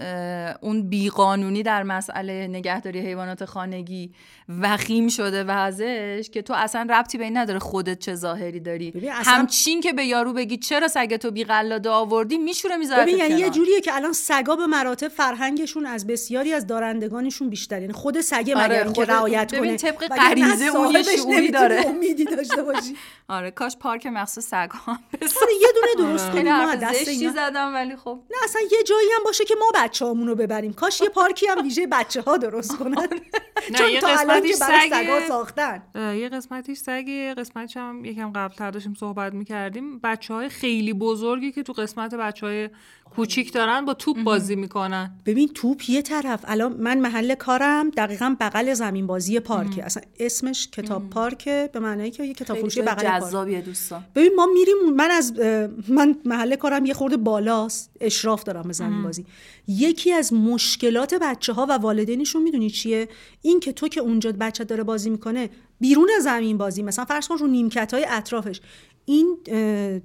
اون بیقانونی در مسئله نگهداری حیوانات خانگی وخیم شده وضعش که تو اصلا ربطی به این نداره خودت چه ظاهری داری. اصلا- همچین که به یارو بگی چرا سگتو بی قلاده آوردی میشوره می‌ذاره ببین یعنی یه جوریه که الان سگا به مراتب فرهنگشون از بسیاری از دارندگانشون بیشتر یعنی خود سگه آره، مگر خود- رعایت ببین کنه طبق غریزه اون داره. امیدی داشته باشی. [LAUGHS] آره کاش پارک مخصوص سگ ها آره، یه دونه درست کنیم ما حرف دست زشتی اینا زدم ولی خب. نه اصلا یه جایی هم باشه که ما بچه رو ببریم. کاش یه پارکی هم ویژه بچه ها درست کنن. [LAUGHS] چون یه تا الان که برای. سگا ساختن. یه قسمتیش سگه. یه قسمتش هم یکم قبل تر داشتیم صحبت می‌کردیم. بچه های خیلی بزرگی که تو قسمت بچه های کوچیک دارن با توپ بازی می‌کنن. ببین توپ یه طرف الان من محل کارم دقیقا بغل زمین بازی پارکه. اصلا اسمش کتاب پارکه به معنی که یه کتاب فروشی بغل جذابیه دوستان. ببین ما میریم من از من محل کارم یه خورده بالاست اشراف دارم به زمین بازی. یکی از مشکلات بچه ها و والدینشون می‌دونی چیه؟ این که تو که اونجا بچه داره بازی می‌کنه بیرون زمین بازی مثلا فرض کن رو نیمکت های اطرافش. این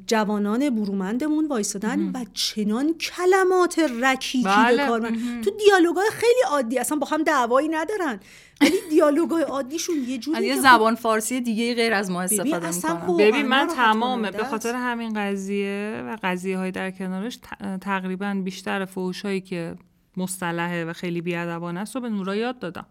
جوانان برومندمون وایستادن و چنان کلمات رکیکی بله. به کار من تو دیالوگای خیلی عادی اصلا با هم دعوایی ندارن. ولی دیالوگای عادیشون یه جوری از یه که زبان فارسی دیگه غیر از ما استفاده می‌کنن. ببین من تمامه کننده به. خاطر همین قضیه و قضیه های در کنارش تقریبا بیشتر فوش هایی که مصطلحه و خیلی بیادبانه است رو به نورا یاد دادم.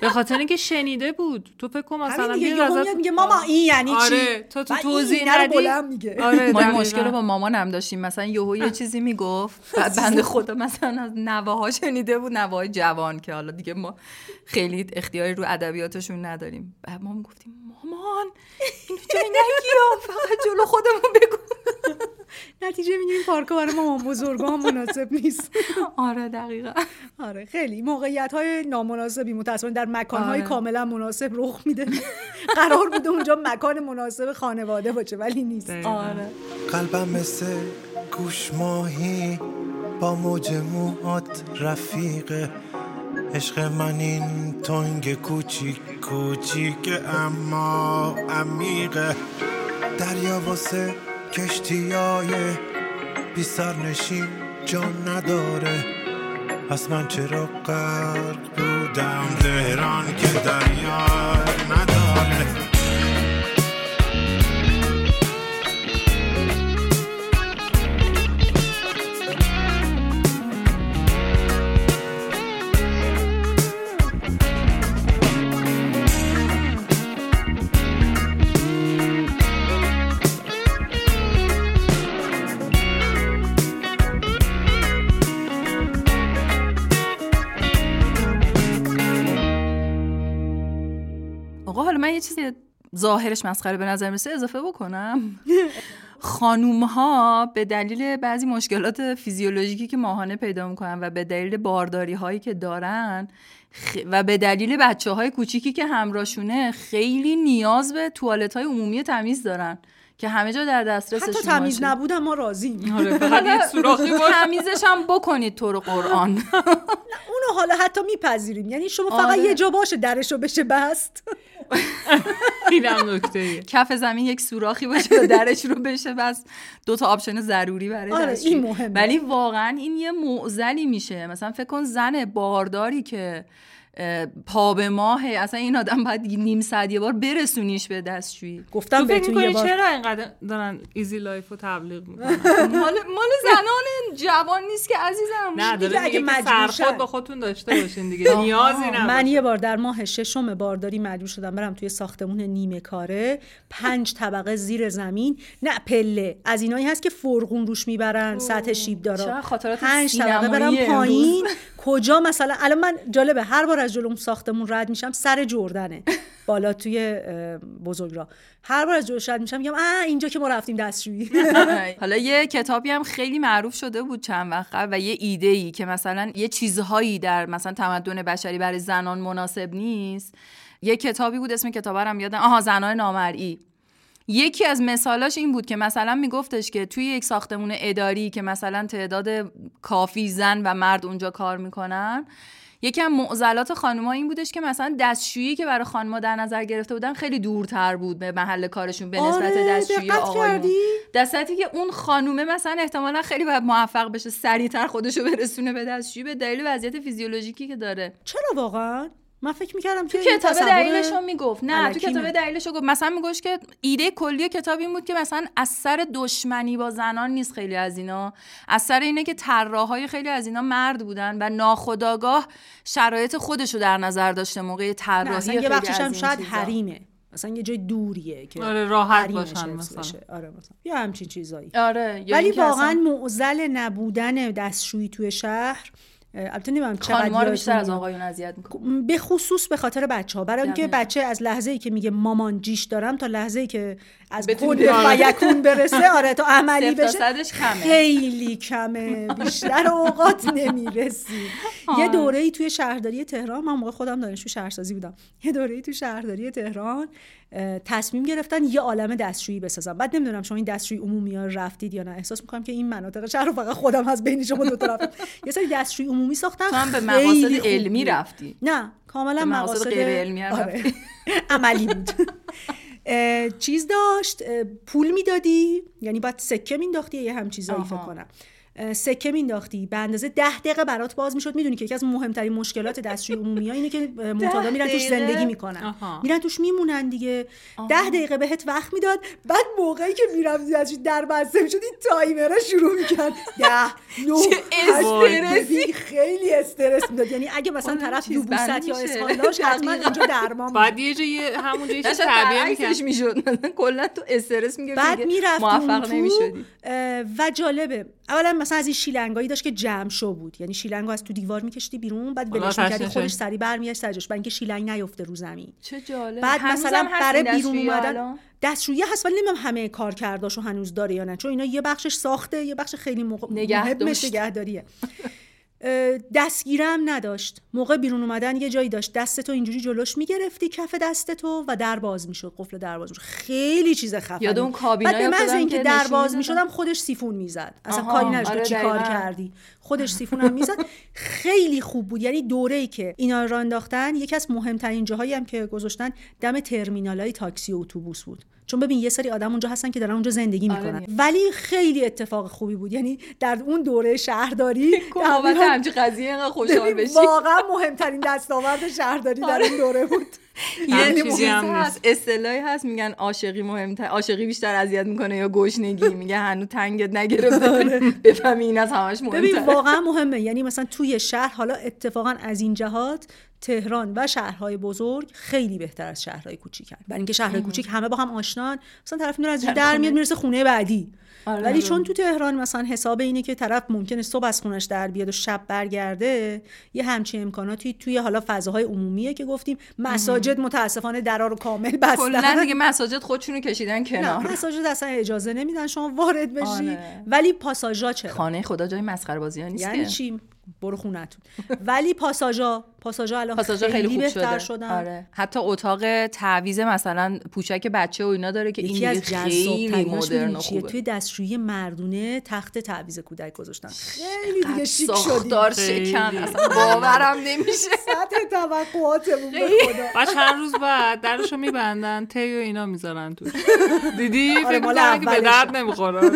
به خاطر اینکه شنیده بود. تو فکر کن مثلا یهو ازت- میگه ماما این یعنی چی؟ آره تو تو توضیح ندی. میگه. آره ما. مشکل رو با مامانم داشتیم. مثلا یهو یه چیزی می‌گفت. [LAUGHS] بعد بنده خدا مثلا از نوه ها شنیده بود نوه های جوان که حالا دیگه ما خیلی اختیاری رو ادبیاتشون نداریم. بعد ما گفتیم مامان اینو جایی نگیا فقط جلو خودمون بگو. [LAUGHS] نتیجه می‌گیریم پارکا برای مامان بزرگا هم مناسب نیست. آره دقیقا. آره خیلی. موقعیت های نامناسبی متاسفانه در مکان های آره. کاملا مناسب رخ میده. قرار بوده اونجا مکان مناسب خانواده باشه ولی نیست. دقیقاً. آره. قلبم مثل گوش ماهی با موج موهات رفیقه عشق من این تنگ کوچیک کوچیک اما عمیقه دریا واسه کشتیای بی سرنشین جان نداره. پس من چرا غرق بودم؟ تهران که دریا نداره. یه چیزی ظاهرش مسخره به نظر میسه اضافه بکنم. خانوم ها به دلیل بعضی مشکلات فیزیولوژیکی که ماهانه پیدا می‌کنن و به دلیل بارداری هایی که دارن و به دلیل بچه های کوچیکی که همراهشونه خیلی نیاز به توالت های عمومی تمیز دارن که همه جا در دسترسشون حتی تمیز باشه. نبودم ما راضیم. آره [LAUGHS] تمیزش هم بکنید تو رو قرآن. اونو حالا حتی میپذیریم. یعنی شما فقط آره. یه جا باشه درشو بشه بست. اینم نکته کف زمین یک سوراخی باشه و درش رو بشه بست دو تا option ضروری برای آره،. این مهمه. ولی واقعا این یه معضلی میشه مثلا فکر کن زن بارداری که پا به ماهه اصلا این آدم باید نیم ساعت یه بار برسونیش به دستشویی. گفتم تو فکر بهتون یه می‌کنی بار چرا اینقدر دارن Easy Life رو تبلیغ می‌کنن؟ [LAUGHS] مال مال زنان جوان نیست که عزیزم. نه دیگه داره اگه مجبور. با خودتون داشته باشین دیگه نیازی من نباشه. یه بار در ماه ششم بارداری مجبور شدم برم توی ساختمون نیمه کاره. پنج طبقه زیر زمین. نه پله. از اینایی هست که فرغون روش می‌برن سطح شیب دارا. خاطرات پنج طبقه برم پایین. کجا مثلا؟ الان من جالبه هر بار از جلوم ساختمون رد میشم سر جردنه. بالا توی اه، بزرگراه. هر بار از جلوش رد میشم میگم آ اینجا که ما رفتیم دستشویی. [LAUGHS] [LAUGHS] حالا یه کتابی هم خیلی معروف شده بود چند وقت قبل و یه ایده ای که مثلا یه چیزهایی در مثلا تمدن بشری برای زنان مناسب نیست. یه کتابی بود اسم کتاب هم یادم. آها زنان نامرئی. یکی از مثالاش این بود که مثلا میگفتش که توی یک ساختمون اداری که مثلا تعداد کافی زن و مرد اونجا کار می‌کنن یکی از معضلات خانم‌ها این بودش که مثلا دستشویی که برای خانم‌ها در نظر گرفته بودن خیلی دورتر بود به محل کارشون به نسبت آره، دستشویی آقایون. که اون خانومه مثلا احتمالا خیلی باید موفق بشه سریعتر خودشو برسونه به دستشویی به دلیل وضعیت فیزیولوژیکی که داره. چرا واقعا؟ من فکر می‌کردم تو که کتاب دلیلش رو می‌گفت. نه تو. کتاب دلیلش رو گفت. مثلا میگوش که ایده کلی کتاب این بود که مثلا از سر دشمنی با زنان نیست خیلی از اینا. از سر اینه که طراحای خیلی از اینا مرد بودن و ناخداگاه شرایط خودشو در نظر داشته موقع طراحی اصلا یه بخشش هم شاید. حریمه. مثلا یه جای دوریه که آره، راحت باشن مثلا. آره مثلا. یا همچین چیزایی. آره ولی واقعا اصلا معضل نبودن دستشویی توی شهر البته نمی‌دونم چقدر رو بیشتر از آقایون اذیت می‌کنه به خصوص به خاطر بچه ها برای اینکه. بچه از لحظه ای که میگه مامان جیش دارم تا لحظه ای که از کن به بری. فیکون برسه آره تا عملی بشه کمه. خیلی کمه بیشتر اوقات نمی‌رسی یه دوره ای توی شهرداری تهران من موقع خودم دانشجو شهرسازی بودم یه دوره ای توی شهرداری تهران تصمیم گرفتن یه عالم دستشویی بسازن بعد نمی‌دونم شما این دستشویی عمومی ها رفتید یا نه احساس می‌کنم که این مناطق شهر رو فقط خودم از بین شما دو تا رفتم [LAUGHS] یه سری دستشویی عمومی ساختن تو هم به مقاصد علمی. رفتی نه کاملا مقاصد غیر علمی آره. [LAUGHS] عملی بود [LAUGHS] چیز داشت پول می‌دادی یعنی باید سکه مینداختی یه هم چیزایی فکر. کنم سکه مینداختی به اندازه ده دقیقه برات باز می‌شد. می‌دونی که یکی از مهمترین مشکلات [LAUGHS] دستشوی عمومی ها اینه که معتادا میرن توش؟ زندگی می‌کنن. آها. میرن توش میمونن دیگه. ده دقیقه بهت وقت می‌داد. بعد موقعی که می‌رفتی دستشوی در بسته می‌شد این تایمره شروع می‌کرد. [LAUGHS] ده نو استرسی. خیلی استرس می‌داد. یعنی اگه مثلا طرف بند یا. اسهال داشت حتما. اینجا درمان بعد یه جایی همونجا یه تعبیه می‌شد. [LAUGHS] کلا تو استرس میگه بعد می‌رفت موفق تو نمی‌شدی. و جالبه. اولا مثلا از این شیلنگایی داشت که جمع شو بود یعنی شیلنگو از تو دیوار میکشتی بیرون بعد ولش می‌کردی. خودش سری برمیگشت سر جاش برای اینکه شیلنگ نیفته رو زمین چه جالب بعد مثلا برای بیرون اومدن؟ دستشویی هست ولی نمی‌دونم همه کار کرداشو هنوز داره یا نه چون اینا یه بخشش ساخته یه بخش خیلی مق... نگه. نگهداریه دستگیرم نداشت. موقع بیرون اومدن یه جایی داشت. دستتو اینجوری جلوش می‌گرفتی کف دستتو و در باز می‌شد قفل در باز می‌شد. خیلی چیز خفنی. یاد اون کابینای بعد به محض افتادم اینکه که در باز. می‌شدم خودش سیفون می‌زد. اصلا آها، کاری نداشت. تو آره، چی کار. کردی؟ خودش سیفونم می‌زد. خیلی خوب بود. یعنی دوره ای که اینا رو انداختن یکی از مهمترین جاهایی هم که گذاشتن دم ترمینال های تاکسی و اتوبوس بود. چون ببین یه سری آدم اونجا هستن که دارن اونجا زندگی آره می‌کنن دیگه. ولی خیلی اتفاق خوبی بود یعنی در اون دوره شهرداری [LAUGHS] همچین قضیه اینقدر خوشحال بشی واقعا مهمترین دستاورد شهرداری در آره. اون دوره بود [LAUGHS] یه چیزی هم هست اصطلاحی هست میگن عاشقی مهمتر عاشقی بیشتر اذیت می‌کنه یا گشنگی میگه هنوز تنگت نگرفته بفهمی این از همش ببین مهمتر واقعا مهمه. یعنی مثلا توی شهر حالا اتفاقا از این جهات تهران و شهرهای بزرگ خیلی بهتر از شهرهای کوچیکن. برای اینکه شهرهای کوچیک همه با هم آشنان مثلا طرف میره از در. میاد می‌رسه خونه بعدی. آره، ولی آره. چون تو تهران مثلا حساب اینه که طرف ممکنه صبح از خونش در بیاد و شب برگرده یه همچین امکاناتی توی حالا فضاهای عمومیه که گفتیم. مساجد متاسفانه درا رو کامل کلا بستن دیگه مساجد خودشونو کشیدن نه کنار. مساجد اصلا اجازه نمیدن شما وارد بشی. آره. ولی پاساژا چرا؟ خانه خدا جای مسخره بازی ها نیست یعنی که. چی؟ برو خونتون ولی پاساژا پاساژا الان پاساژا خیلی, خیلی خوب بهتر شده. شدن. آره. حتی اتاق تعویز مثلا پوشک بچه و اینا داره که این از خیلی مدرن و؟ خوبه. توی دستشویی مردونه تخت تعویض کودک گذاشتن. خیلی دیگه شیک ساختار شکن. اصلا باورم نمیشه. [LAUGHS] سطح توقعاتمون به خدا. بعد چند روز بعد درشو میبندن تی و اینا می‌ذارن تو دیدی؟ آره، فکر که به. درد نمی‌خوره.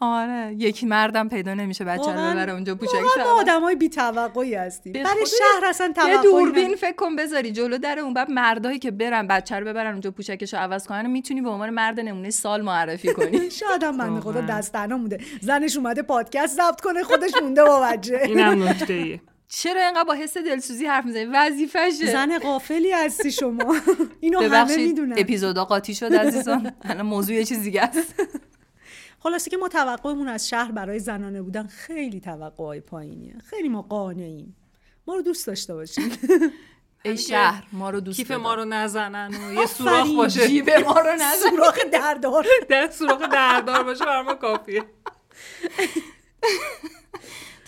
آره. یکی مردم پیدا نمیشه بچه رو ببره اونجا پوشک واقعا ما آدمای بی توقعی هستیم برای شهر اصلا یه دوربین. فکر کن بذاری جلو در اون بعد مردایی که برن بچه رو ببرن اونجا پوشکش رو عوض کنن می‌تونی به عنوان مرد نمونه سال معرفی کنی. [LAUGHS] شاید هم بنده خدا واقعاً. دست تنها مونده. زنش اومده پادکست ضبط کنه خودش مونده با بچه. اینم نکته چرا اینقدر با حس دلسوزی حرف می‌زنی؟ وظیفشه. زن قافلی هستی شما. [LAUGHS] اینو همه می‌دونن. اپیزودا قاطی شد عزیزان. [LAUGHS] الان موضوع یه چیز دیگه است. خلاصه که ما توقعمون از شهر برای زنانه بودن خیلی توقعهای پایینیه. خیلی ما قانعیم. ما رو دوست داشته باشیم ای [LAUGHS] شهر ما رو دوست کیف. ما رو نزنن و یه. سوراخ باشه. جیب ما رو نزن. سوراخ دردار. [LAUGHS] در سوراخ دردار باشه بر ما کافیه.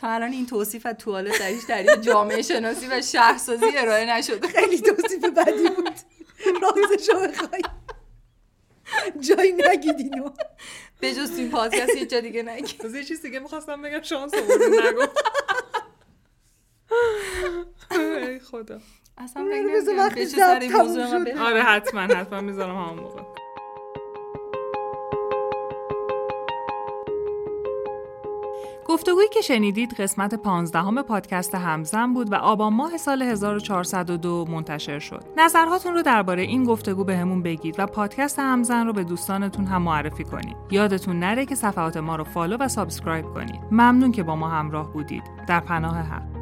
تا الان این توصیف از توالت در هیچ طریق جامعه شناسی و شهرسازی ارائه نشده. خیلی توصیف بدی بود. رازشو بخوای. جایی نگید اینو به جز این پادکست یه جا دیگه نگی. از یه چیز دیگه می‌خواستم بگم شانس آوردی نگو ای خدا اصلا فکر. آره حتما حتما می‌ذارم همون موقع گفتگویی که شنیدید قسمت 15هم پادکست همزن بود و آبان ماه سال 1402 منتشر شد. نظرهاتون رو درباره این گفتگو بهمون بگید و پادکست همزن رو به دوستانتون هم معرفی کنید. یادتون نره که صفحات ما رو follow و subscribe کنید. ممنون که با ما همراه بودید. در پناه حق